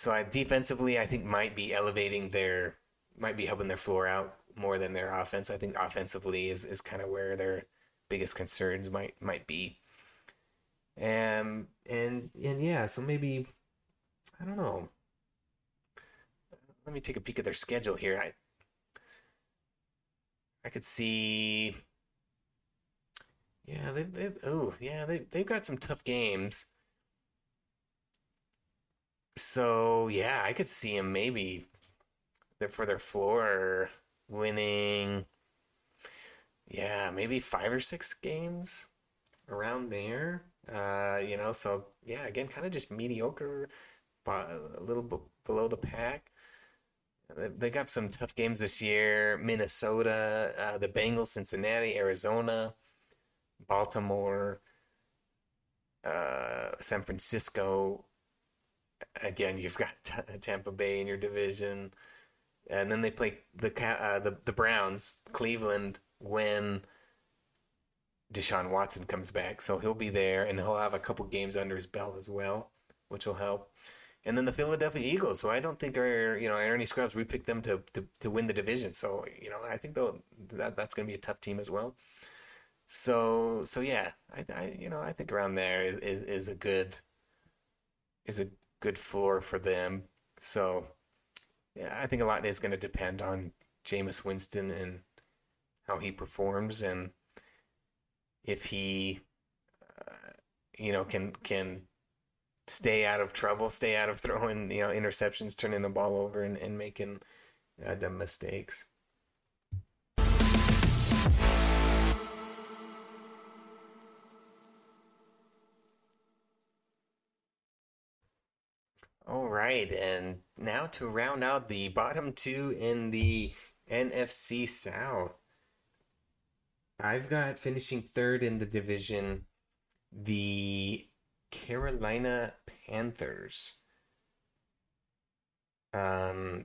So I, defensively, I think might be elevating their, might be helping their floor out more than their offense. I think offensively is, is kind of where their biggest concerns might might be. Um and and yeah, so maybe I don't know. Let me take a peek at their schedule here. I I could see yeah, they they oh yeah, they they've got some tough games. So yeah, I could see them maybe for their floor winning, yeah, maybe five or six games around there. Uh, you know, so yeah, again, kind of just mediocre, but a little b- below the pack. They got some tough games this year: Minnesota, uh, the Bengals, Cincinnati, Arizona, Baltimore, uh, San Francisco. Again, you've got T- Tampa Bay in your division and then they play the uh, the the Browns, Cleveland, when Deshaun Watson comes back. So he'll be there, and he'll have a couple games under his belt as well, which will help. And then the Philadelphia Eagles. So I don't think are you know Ernie Scrubs. We picked them to, to, to win the division. So you know I think that that's going to be a tough team as well. So so yeah, I, I you know I think around there is, is, is a good is a good floor for them. So yeah, I think a lot is going to depend on Jameis Winston and how he performs and if he, uh, you know, can can stay out of trouble, stay out of throwing, you know, interceptions, turning the ball over, and, and making uh, dumb mistakes. All right, and now to round out the bottom two in the NFC South. I've got finishing third in the division the Carolina Panthers. Um,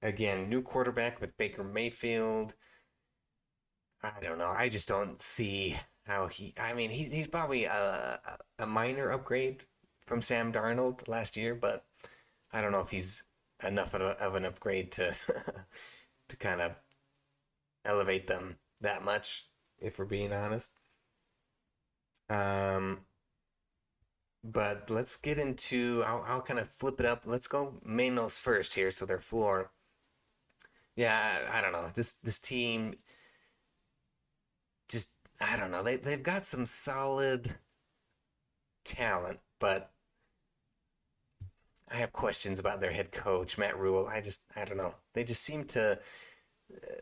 again, new quarterback with Baker Mayfield. I don't know. I just don't see how he. I mean, he's he's probably a a minor upgrade from Sam Darnold last year, but I don't know if he's enough of, a, of an upgrade to (laughs) to kind of elevate them that much, if we're being honest. Um, but let's get into. I'll, I'll kind of flip it up. Let's go menos first here. So their floor. yeah, I don't know. This this team just I don't know. They they've got some solid talent, but I have questions about their head coach, Matt Rhule. I just I don't know. They just seem to uh,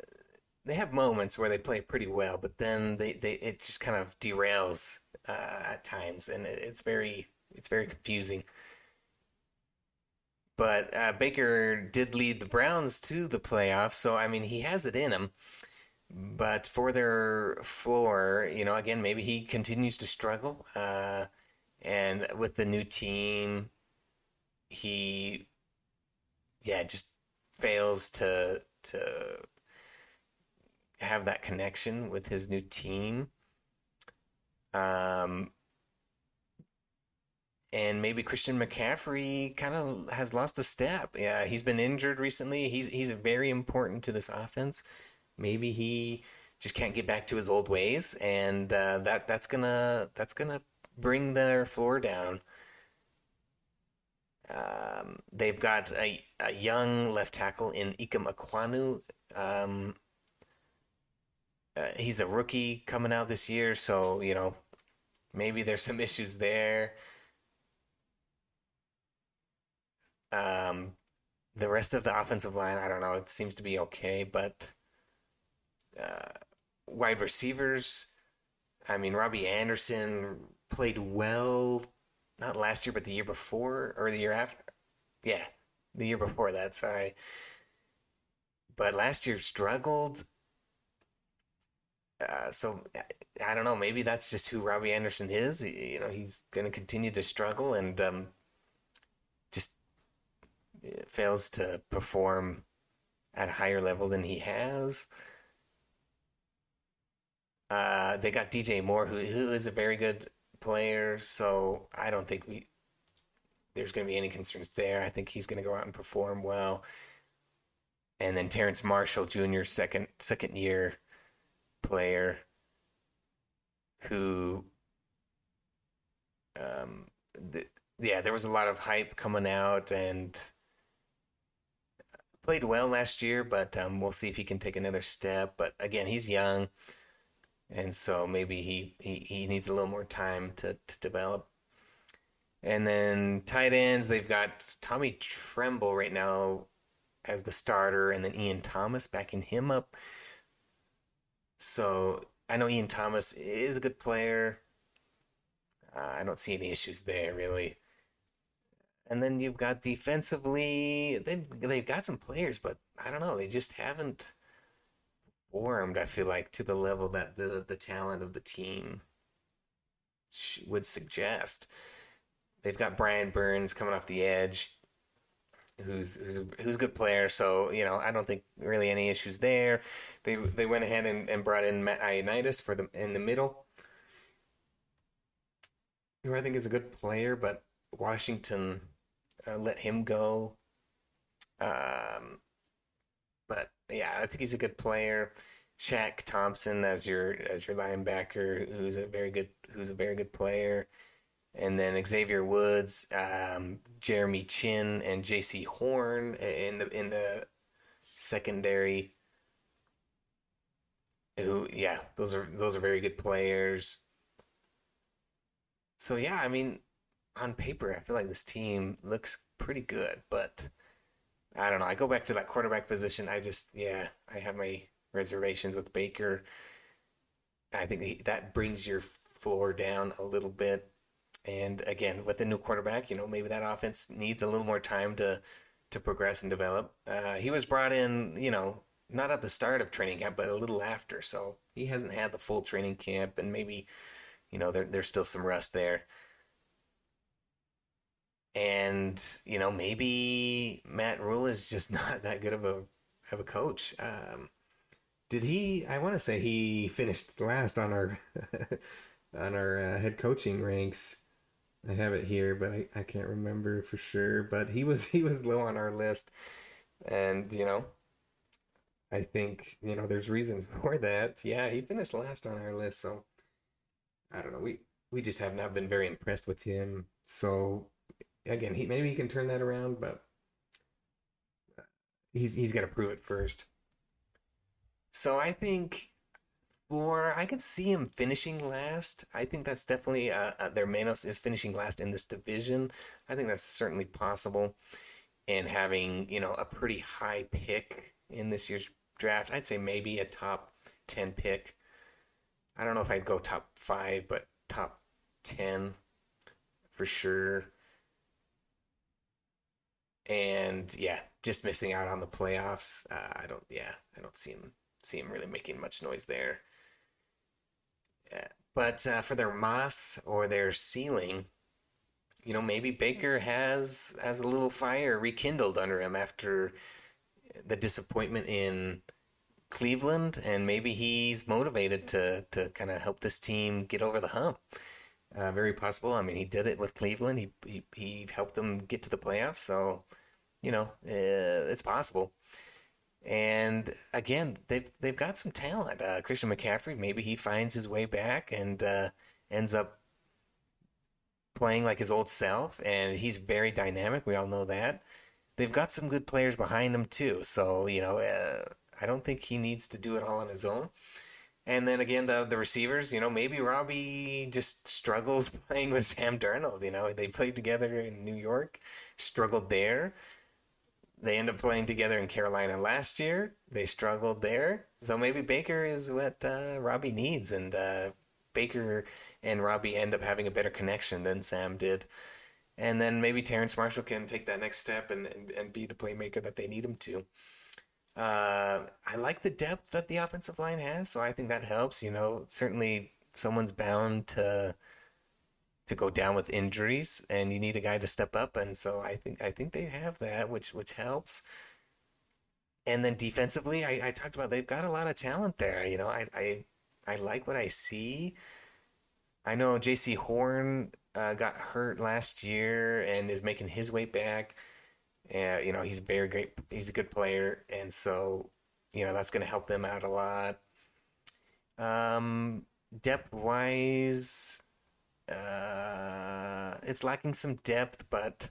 they have moments where they play pretty well, but then they, they it just kind of derails uh, at times, and it, it's very it's very confusing. But uh, Baker did lead the Browns to the playoffs, so I mean he has it in him. But for their floor, you know, again maybe he continues to struggle, uh, and with the new team, he yeah just fails to to have that connection with his new team. Um, and maybe Christian McCaffrey kind of has lost a step. Yeah, he's been injured recently. He's he's very important to this offense. Maybe he just can't get back to his old ways, and uh, that that's gonna that's gonna bring their floor down. Um, they've got a, a young left tackle in Ikem Ekwonu. Um, uh, he's a rookie coming out this year, so you know maybe there's some (laughs) issues there. Um, the rest of the offensive line, I don't know. It seems to be okay, but uh, wide receivers. I mean, Robbie Anderson played well, not last year, but the year before or the year after. Yeah, the year before that. Sorry, but last year struggled. Uh, so I don't know. Maybe that's just who Robbie Anderson is. You know, he's going to continue to struggle and um, just uh, fails to perform at a higher level than he has. Uh, they got DJ Moore, who who is a very good player. So I don't think we there's going to be any concerns there. I think he's going to go out and perform well. And then Terrace Marshall Jr. second second year player who um the, yeah there was a lot of hype coming out and played well last year but um, we'll see if he can take another step but again he's young and so maybe he, he, he needs a little more time to, to develop and then tight ends they've got tommy tremble right now as the starter and then ian thomas backing him up so I know Ian Thomas is a good player. Uh, I don't see any issues there really. And then you've got defensively, they they've got some players, but I don't know, they just haven't formed. I feel like to the level that the the talent of the team would suggest. They've got Brian Burns coming off the edge who's who's a, who's a good player. So you know, I don't think really any issues there. They they went ahead and, and brought in Matt Ioannidis for the in the middle, who I think is a good player, but Washington uh, let him go. Um, yeah, I think he's a good player. Shaq Thompson as your as your linebacker, who's a very good who's a very good player and then Xavier Woods, um, Jeremy Chinn, and Jaycee Horn in the in the secondary. Who, yeah, those are those are very good players. So yeah, I mean, on paper, I feel like this team looks pretty good, but I don't know. I go back to that quarterback position. I just, yeah, I have my reservations with Baker. I think that brings your floor down a little bit. And again, with the new quarterback, you know, maybe that offense needs a little more time to to progress and develop. Uh, he was brought in, you know, not at the start of training camp, but a little after. So he hasn't had the full training camp, and maybe, you know, there, there's still some rust there. And you know, maybe Matt Rhule is just (laughs) not that good of a of a coach. Um, did he? I want to say he finished last on our (laughs) on our uh, head coaching ranks. I have it here, but I, I can't remember for sure. But he was (laughs) he was low on our list, and you know, I think you know there's reason for that. Yeah, he finished last on our list, so I don't know. We we just have not been very impressed with him. So again, he maybe he can turn that around, but he's he's got to prove it first. So I think for I could see him finishing last. I think that's definitely uh, uh, their menos is finishing last in this division. I think that's certainly possible. And having you know a pretty high pick in this year's draft, I'd say maybe a top ten pick. I don't know if I'd go top five, but top ten for sure. And yeah, just missing out on the playoffs. Uh, I don't. Yeah, I don't see him see him really making much noise there. Yeah. But uh, for their mas or their ceiling, you know, maybe Baker has has a little fire rekindled under him after the disappointment in Cleveland, and maybe he's motivated to to kind of help this team get over the hump. Uh, very possible. I mean, he did it with Cleveland. He he he helped them get to the playoffs. So, you know, uh, it's possible. And again, they've they've got some talent. Uh, Christian McCaffrey, maybe he finds his way back and uh, ends up playing like his old self. And he's very dynamic. We all know that. They've got some good players behind him too. So you know, uh, I don't think he needs to do it all on his own. And then again, the the receivers, you know, maybe Robbie just struggles (laughs) playing with Sam Darnold. You know, they played together in New York, struggled there. They end up playing together in Carolina last year. They struggled there, so maybe Baker is what uh, Robbie needs, and uh, Baker and Robbie end up having a better connection than Sam did. And then maybe Terrace Marshall can take that next step and, and, and be the playmaker that they need him to. Uh, I like the depth that the offensive line has, so I think that helps. You know, certainly someone's bound to to go down with injuries, and you need a guy to step up, and so I think I think they have that, which which helps. And then defensively, I, I talked about they've got a lot of talent there. You know, I I, I like what I see. I know Jaycee Horn uh, got hurt last year and is making his way back and you know he's very great. He's a good player, and so you know that's going to help them out a lot. Um, depth wise, uh, it's lacking some depth, but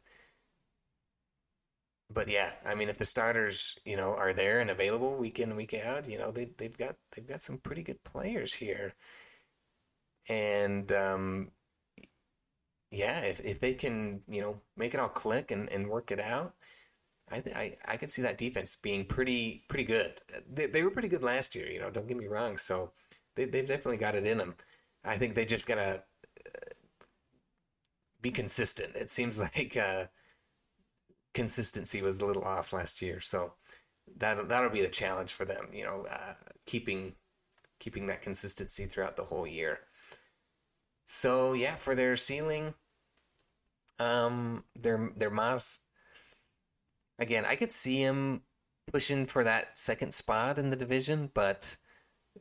but yeah, I mean, if the starters, you know, are there and available week in week out, you know, they they've got they've got some pretty good players here, and um, yeah, if if they can, you know, make it all click and, and work it out, I, I I could see that defense being pretty pretty good. They, they were pretty good last year, you know. Don't get me wrong. So they they've definitely got it in them. I think they just gotta be consistent. It seems (laughs) like uh, consistency was a little off last year, so that that'll be the challenge for them. You know, uh, keeping keeping that consistency throughout the whole year. So yeah, for their ceiling, um, their their Mas again, I could see him pushing for that second spot in the division, but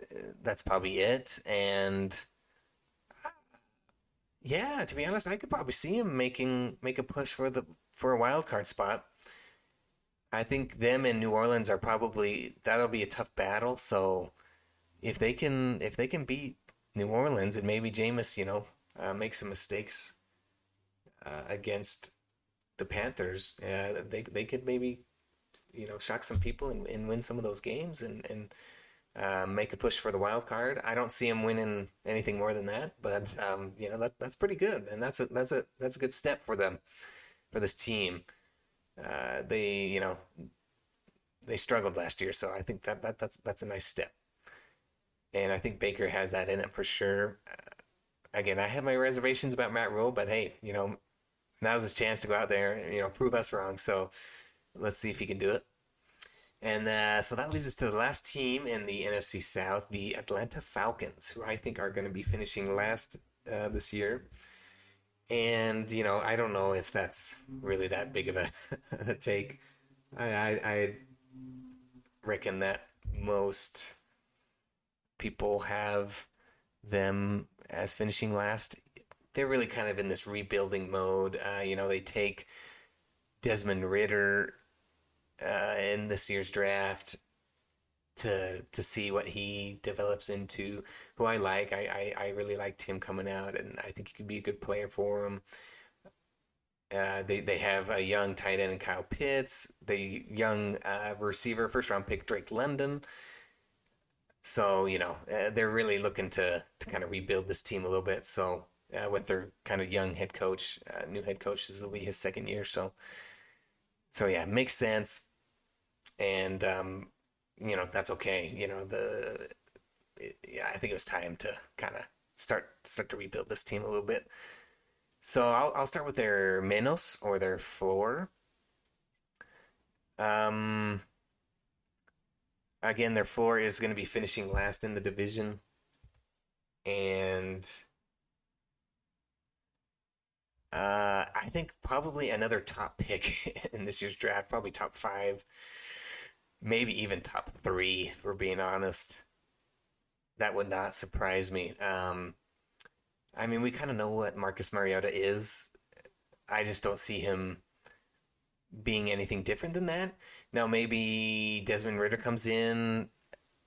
uh, that's probably it. And yeah, to be honest, I could probably see him making make a push for the for a wild card spot. I think them and New Orleans are probably that'll be a tough battle. So if they can if they can beat New Orleans and maybe Jameis, you know, uh, make some mistakes uh, against the Panthers, uh, they they could maybe you know shock some people and, and win some of those games and and uh, make a push for the wild card. I don't see them winning anything more than that, but um, you know that that's pretty good, and that's a that's a that's a good step for them for this team. Uh, they you know they struggled last year, so I think that, that that's that's a nice step, and I think Baker has that in it for sure. Uh, again, I have my reservations about Matt Rhule, but hey, you know now's his chance to go out there and you know prove us wrong. So let's see if he can do it. And uh, so that leads us to the last team in the NFC South, the Atlanta Falcons, who I think are going to be finishing last uh, this year. And you know, I don't know if that's really that big of a, (laughs) a take. I, I, I reckon that most people have them as finishing last they're really kind of in this rebuilding mode. Uh, you know, they take Desmond Ridder uh, in this year's draft to to see what he develops into. Who I like, I, I, I really liked him coming out, and I think he could be a good player for him. Uh, they they have a young tight end in Kyle Pitts, the young uh, receiver first round pick Drake London. so you know uh, they're really looking to to kind of rebuild this team a little bit. So uh, with their kind of young head coach, uh, new head coach, this will be his second year. So so yeah, makes sense, and um, you know that's okay. You know the it, yeah, I think it was time to kind of start start to rebuild this team a little bit. So I'll I'll start with their menos or their floor. Um, again, their floor is going to be finishing last in the division, and uh, I think probably another top pick (laughs) in this year's draft, probably top five, maybe even top three, we're being honest. That would not surprise me. Um, I mean, we kind of know what Marcus Mariota is. I just don't see him being anything different than that. Now, maybe Desmond Ridder comes in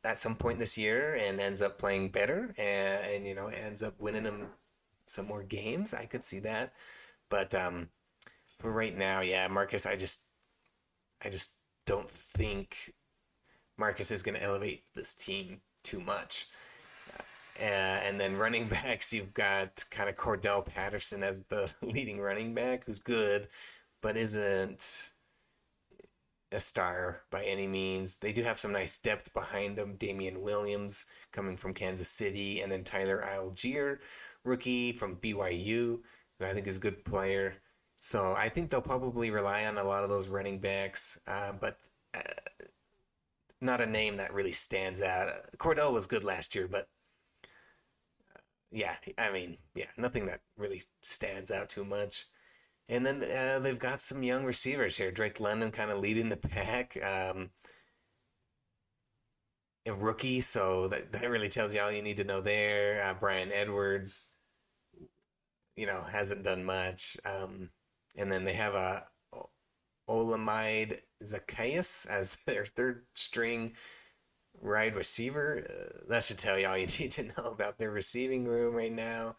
at some point this year and ends up playing better and, and you know ends up winning him some more games. I could see that, but um, for right now, yeah, Marcus, I just I just don't think Marcus is going to elevate this team too much. Uh, and then running (laughs) backs, you've got kind of Cordarrelle Patterson as the (laughs) leading running back, who's good, but isn't a star by any means. They do have some nice depth behind them. Damien Williams coming from Kansas City, and then Tyler Allgeier, rookie from BYU, who I think is a good player. So I think they'll probably rely on a lot of those running backs, uh, but uh, not a name that really stands out. Cordell was good last year, but uh, yeah, I mean, yeah, nothing that really stands out too much. And then uh, they've got some young receivers here. Drake London kind of leading the pack. Um, a rookie, so that, that really tells you all you need to know there. Uh, Bryan Edwards, you know, hasn't done much. Um, and then they have a Olamide Zaccheaus as (laughs) their third string wide receiver. Uh, that should tell you all (laughs) you need to know about their receiving room right now.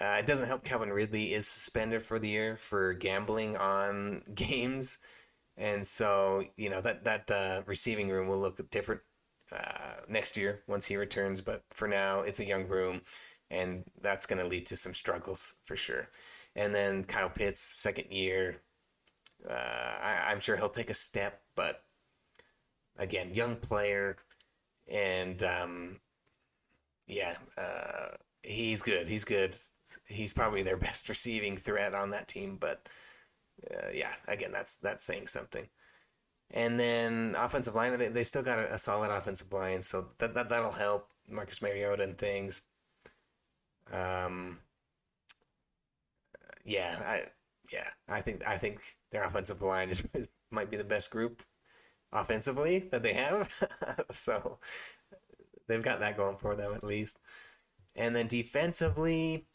Uh, it doesn't help Calvin Ridley is suspended for the year for gambling on (laughs) games. And so, you know, that, that uh, receiving room will look different uh, next year once he returns. But for now, it's a young room, and that's going to lead to some struggles for sure. And then Kyle Pitts, second year, uh, I, am sure he'll take a step, but again, young player, and um, yeah, uh, he's good. He's good. He's probably their (laughs) best receiving threat on that team. But uh, yeah, again, that's that's saying something. And then offensive line, they, they still got a, a solid offensive line, so that, that that'll help Marcus Mariota and things. Um, yeah, I yeah, I think I think their offensive line is, is might be the best group offensively that they have. (laughs) so they've got that going for them at least. And then defensively,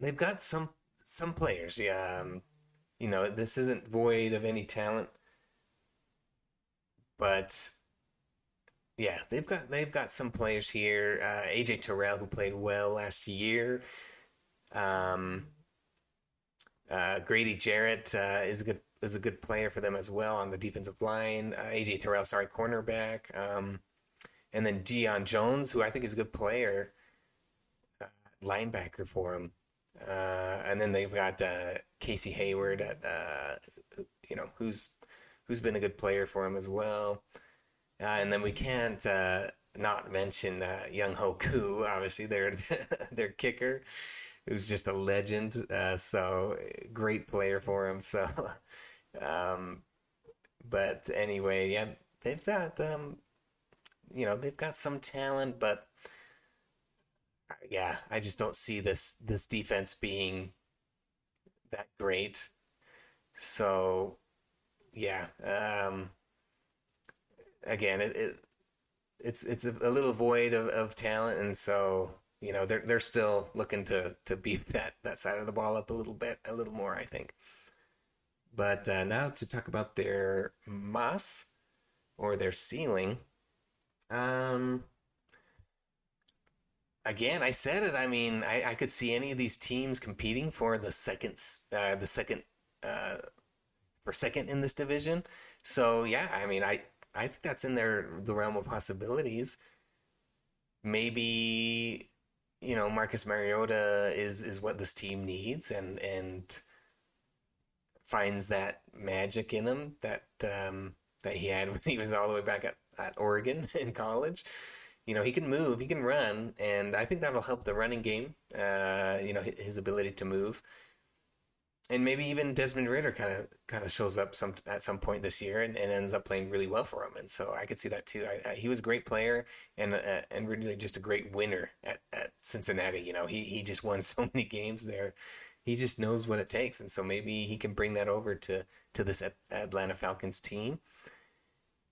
they've got some some players. Yeah, um, you know this isn't void of any talent, but yeah, they've got they've got some players here. Uh, AJ Terrell, who played well last year. Um, uh, Grady Jarrett uh, is a good is a good player for them as well on the defensive line. Uh, AJ Terrell, sorry, cornerback. Um, and then Deion Jones, who I think is a good player, uh, linebacker for him. Uh, and then they've got uh, Casey Hayward at you know who's who's been a good player for him as well. and then we can't not mention Younghoe Koo, (laughs) obviously their (laughs) their kicker who's just a legend. Uh, so great player for him. So, (laughs) um, but anyway, yeah, they've got um, you know they've got some talent, but yeah, I just don't see this this defense being that great. So, yeah, um, again, it, it it's it's a, a little void of, of talent, and so you know they're they're still looking to to beef (laughs) that that side of the ball up a little bit, a little more, I think. But uh, now to talk about their mas or their ceiling. Um, again, I said it. I mean, I, I could see any of these teams competing for the second, uh, the second, uh, for second in this division. So yeah, I mean, I I think that's in their the realm of possibilities. Maybe you know Marcus Mariota is is what this team needs, and and finds that magic in him that um, that he had (laughs) when he was all the way back at, at Oregon (laughs) in college. You know, he can move, he can run, and I think that'll help the running game. Uh, you know, his ability to move and maybe even Desmond Ridder kind of kind of shows up some at some point this year and, and, ends up playing really well for him. And so I could see that too. I, I, he was a great player and uh, and really just a great winner at, at Cincinnati. You know, he he just won (laughs) so many games there. He just knows what it takes, and so maybe he can bring that over to to this Atlanta Falcons team.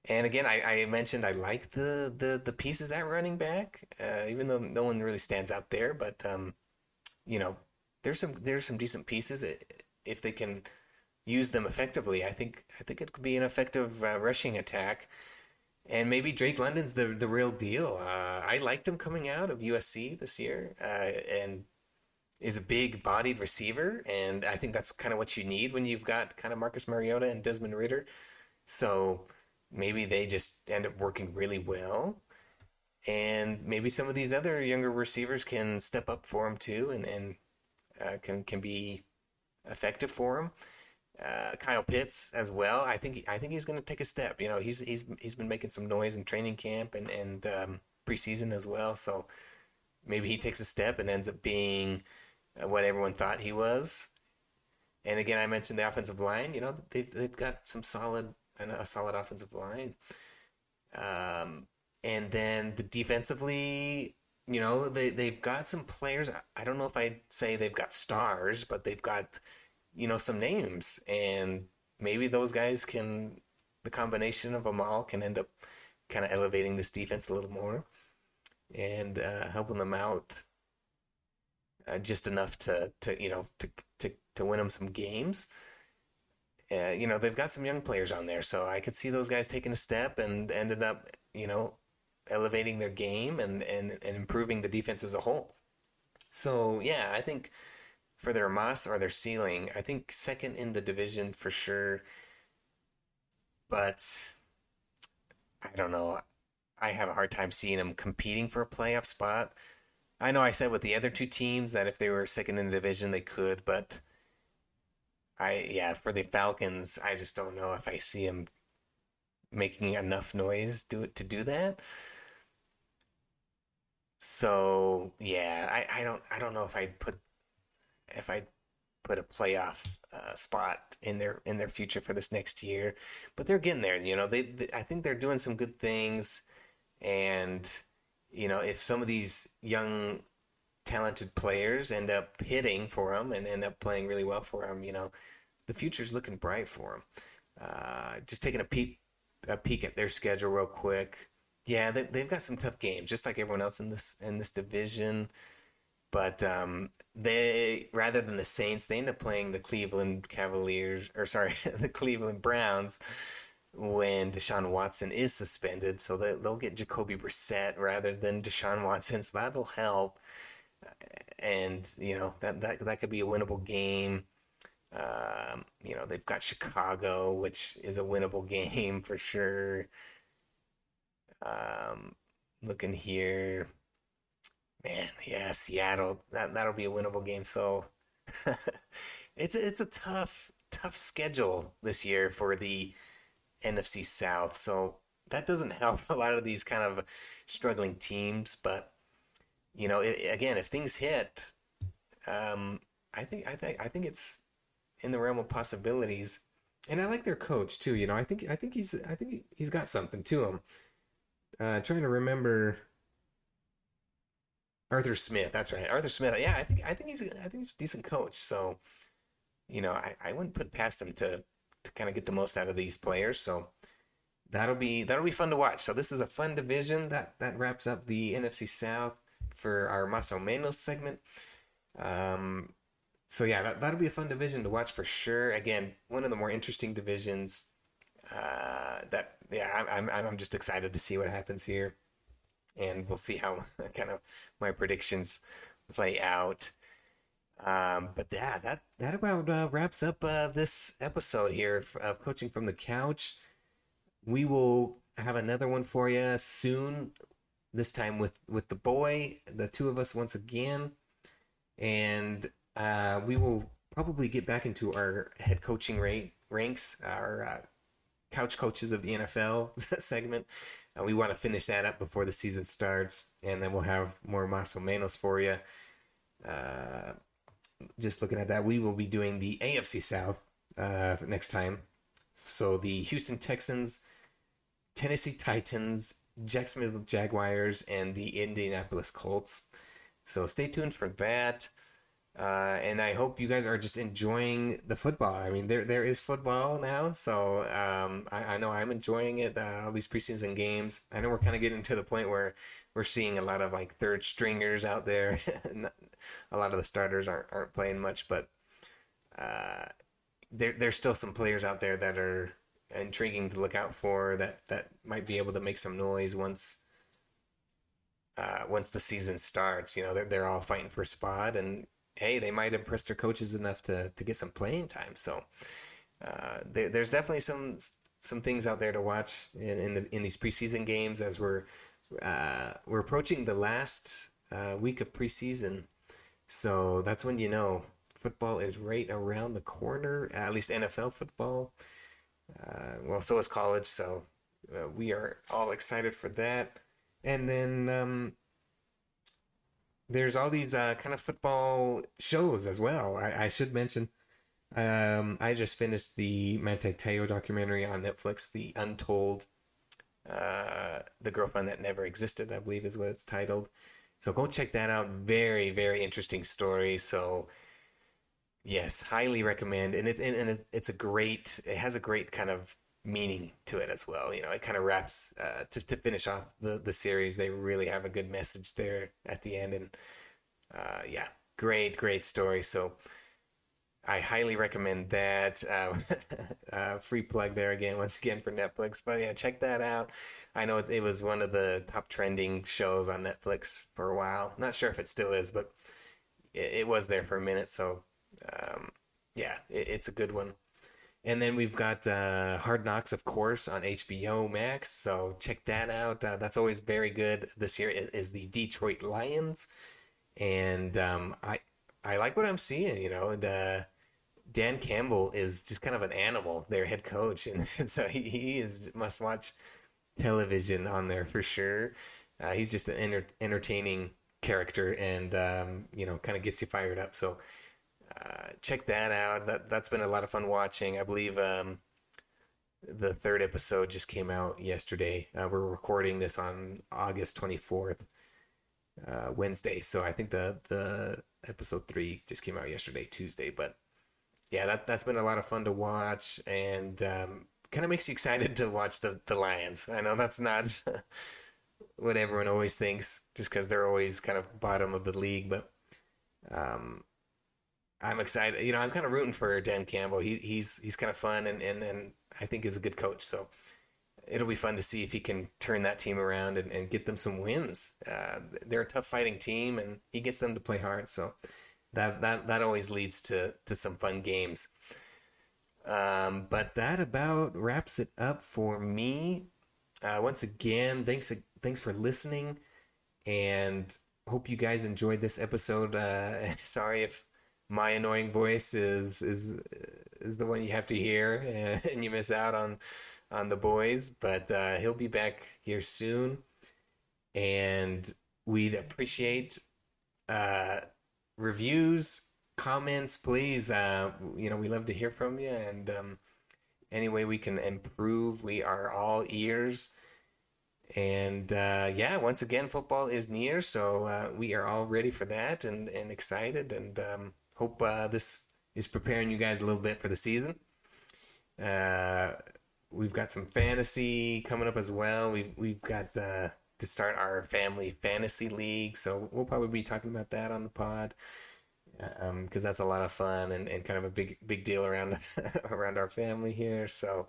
And again, I, I mentioned I like the, the the pieces at running back, uh, even though no one really stands out there. But um, you know, there's some there's some decent pieces. It, if they can use them effectively, I think I think it could be an effective uh, rushing attack. And maybe Drake London's the the real deal. Uh, I liked him coming out of USC this year, uh, and is a big bodied receiver, and I think that's kind of what you need when you've got kind of Marcus Mariota and Desmond Ridder. So maybe they just end up working really well. And maybe some of these other younger receivers can step up for him too, and, and uh, can can be effective for him. Uh, Kyle Pitts as well. I think I think he's going to take a step. You know, he's he's he's been making some noise in training camp and and um, preseason as well. So maybe he takes a step and ends up being uh, what everyone thought he was. And again, I mentioned the offensive line. You know, they've they've got some solid a solid offensive line. Um, and then the defensively, you know, they they've got some players. I don't know if I'd say they've got stars, but they've got you know some names, and maybe those guys can. The combination of them all can end up kind of elevating this defense a little more and uh, helping them out uh, just enough to to you know to to to win them some games. Uh, you know they've got some young players on there, so I could see those guys taking a step and ended up you know elevating their game and, and, and improving the defense as a whole. So yeah, I think for their mas or their ceiling, I think second in the division for sure. But I don't know. I have a hard time seeing them competing for a playoff spot. I know I said with the other two teams that if they were second in the division they could, but I yeah for the Falcons I just don't know if I see them making enough noise do to do that. So yeah, I, I don't I don't know if I'd put if I'd put a playoff uh, spot in their in their future for this next year, but they're getting there. You know, they, they I think they're doing some good things, and you know, if some of these young talented players end up hitting for them and end up playing really well for them, you know, the future's looking bright for them. Uh, just taking a peek a peek at their schedule real quick. Yeah, they, they've got some tough games, just like everyone else in this in this division. But um, they rather than the Saints, they end up playing the Cleveland Cavaliers, or sorry, (laughs) the Cleveland Browns when Deshaun Watson is suspended. So they, they'll get Jacoby Brissett rather than Deshaun Watson. So that'll help. And you know that that that could be a winnable game. Um, you know they've got Chicago, which is a winnable (laughs) game for sure. Um, looking here, man, yeah, Seattle. That that'll be a winnable game. So (laughs) it's a, it's a tough tough schedule this year for the NFC South. So that doesn't (laughs) help a lot of these kind of struggling teams. But you know, it, again, if things hit, um, I think I think I think it's in the realm of possibilities. And I like their coach too. You know, I think I think he's I think he's got something to him. Uh, trying to remember Arthur Smith. That's right, Arthur Smith. Yeah, I think I think he's I think he's a decent coach. So, you know, I, I wouldn't put past him to to kind of get the most out of these players. So that'll be that'll be fun to watch. So this is a fun division that that wraps up the NFC South for our Mas o Menos segment. Um, so yeah, that that'll be a fun division to watch for sure. Again, one of the more interesting divisions. Uh, that yeah, I'm, I'm just excited to see what happens here, and we'll see how (laughs) kind of my predictions play out. Um, but yeah, that that about uh, wraps up uh, this episode here of, of coaching from the couch. We will have another one for you soon. This time with with the boy, the two of us once again, and uh, we will probably get back into our head coaching rate ranks, our uh, couch coaches of the NFL (laughs) segment. Uh, we want to finish that up before the season starts, and then we'll have more Mas o Menos for you. Uh, just looking at that, we will be doing the AFC South uh, next time. So the Houston Texans, Tennessee Titans, Jacksonville Jaguars, and the Indianapolis Colts. So stay tuned for that. Uh, and I hope you guys are just enjoying the football. I mean, there there is football now, so um, I, I, know I'm enjoying it. Uh, all these preseason games. I know we're kind of getting to the point where we're seeing a lot of like third stringers out there. (laughs) a lot of the starters aren't aren't playing much, but uh, there there's still some players out there that are intriguing to look out for. That that might be able to make some noise once. Uh, once the season starts, you know they're they're all fighting for a spot, and hey, they might impress their coaches enough to to get some playing time. So uh, there, there's definitely some some things out there to watch in in, the, in these preseason games as we're uh, we're approaching the last uh, week of preseason. So that's when you know football is right around the corner. At least NFL football. Uh, well, so is college. So uh, we are all excited for that. And then um, there's all these uh, kind of football shows as well. I, I should mention. Um, I just finished the Manti Te'o documentary on Netflix, The Untold, uh, The Girlfriend That Never Existed, I believe is what it's titled. So go check that out. Very, very interesting story. So, yes, highly recommend. And, it, and it, it's a great, it has a great kind of meaning to it as well. You know, it kind of wraps uh, to to finish off the the series. They really have a good message there at the end, and uh, yeah, great great story. So. I highly recommend that. Uh, (laughs) uh, free plug there again, once again for Netflix. But yeah, check that out. I know it, it, was one of the top trending shows on Netflix for a while. Not sure if it still is, but it, it was there for a minute. So um, yeah, it, it's a good one. And then we've got uh, Hard Knocks, of course, on HBO Max. So check that out. Uh, that's always very good. This year is the Detroit Lions, and um, I I like what I'm seeing. You know, the Dan Campbell is just kind of an animal, their head coach, and, (laughs) and so he, he is must watch television on there for sure. Uh, he's just an enter- entertaining character, and um, you know, kind of gets you fired up. So check that out. That that's been a lot of fun watching. I believe um, the third episode just came out yesterday. Uh, we're recording this on August twenty fourth, uh, Wednesday. So I think the the episode three just came out yesterday, Tuesday. But yeah, that that's been a lot of fun to watch, and um, kind of makes you excited to watch the the Lions. I know that's not (laughs) what everyone always thinks, just because they're always kind of bottom of the league, but. Um, I'm excited. You know, I'm kind of rooting for Dan Campbell. He, he's he's kind of fun and, and, and I think is a good coach. So it'll be fun to see if he can turn that team around and, and get them some wins. Uh, they're a tough fighting team, and he gets them to play hard. So that that that always leads to to some fun games. Um, but that about wraps it up for me. Uh, once again, thanks thanks for listening, and hope you guys enjoyed this episode. Uh, (laughs) sorry if my annoying voice is is is the one you have to hear, (laughs) and you miss out on on the boys. But uh, he'll be back here soon, and we'd appreciate uh, reviews, comments, please. Uh, you know, we love to hear from you, and um, any way we can improve, we are all ears. And uh, yeah, once again, football is near, so uh, we are all ready for that and, and excited. And um, hope uh, this is preparing you guys a little bit for the season. Uh, we've got some fantasy coming up as well. We've we've got uh, to start our family fantasy league, so we'll probably be talking about that on the pod because um, that's a lot of fun and, and kind of a big big deal around (laughs) around our family here. So.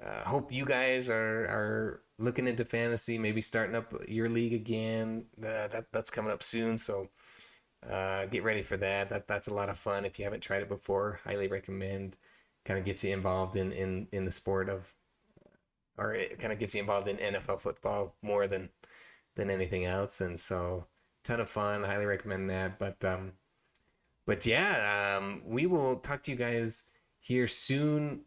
Uh, hope you guys are are looking into fantasy, maybe starting up your league again. Uh, that that's coming up soon, so uh, get ready for that. That that's a lot of fun. If you haven't tried it before, highly recommend. Kind of gets you involved in in in the sport of or it kind of gets you involved in NFL football more than than anything else. And so, ton of fun. Highly recommend that. But um, but yeah, um, we will talk to you guys here soon.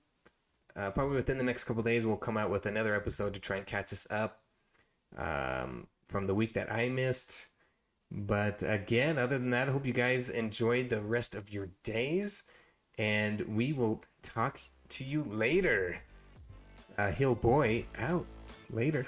Uh, probably within the next couple days, we'll come out with another episode to try and catch us up um, from the week that I missed. But again, other than that, I hope you guys enjoyed the rest of your days, and we will talk to you later. Uh, Hill Boy out later.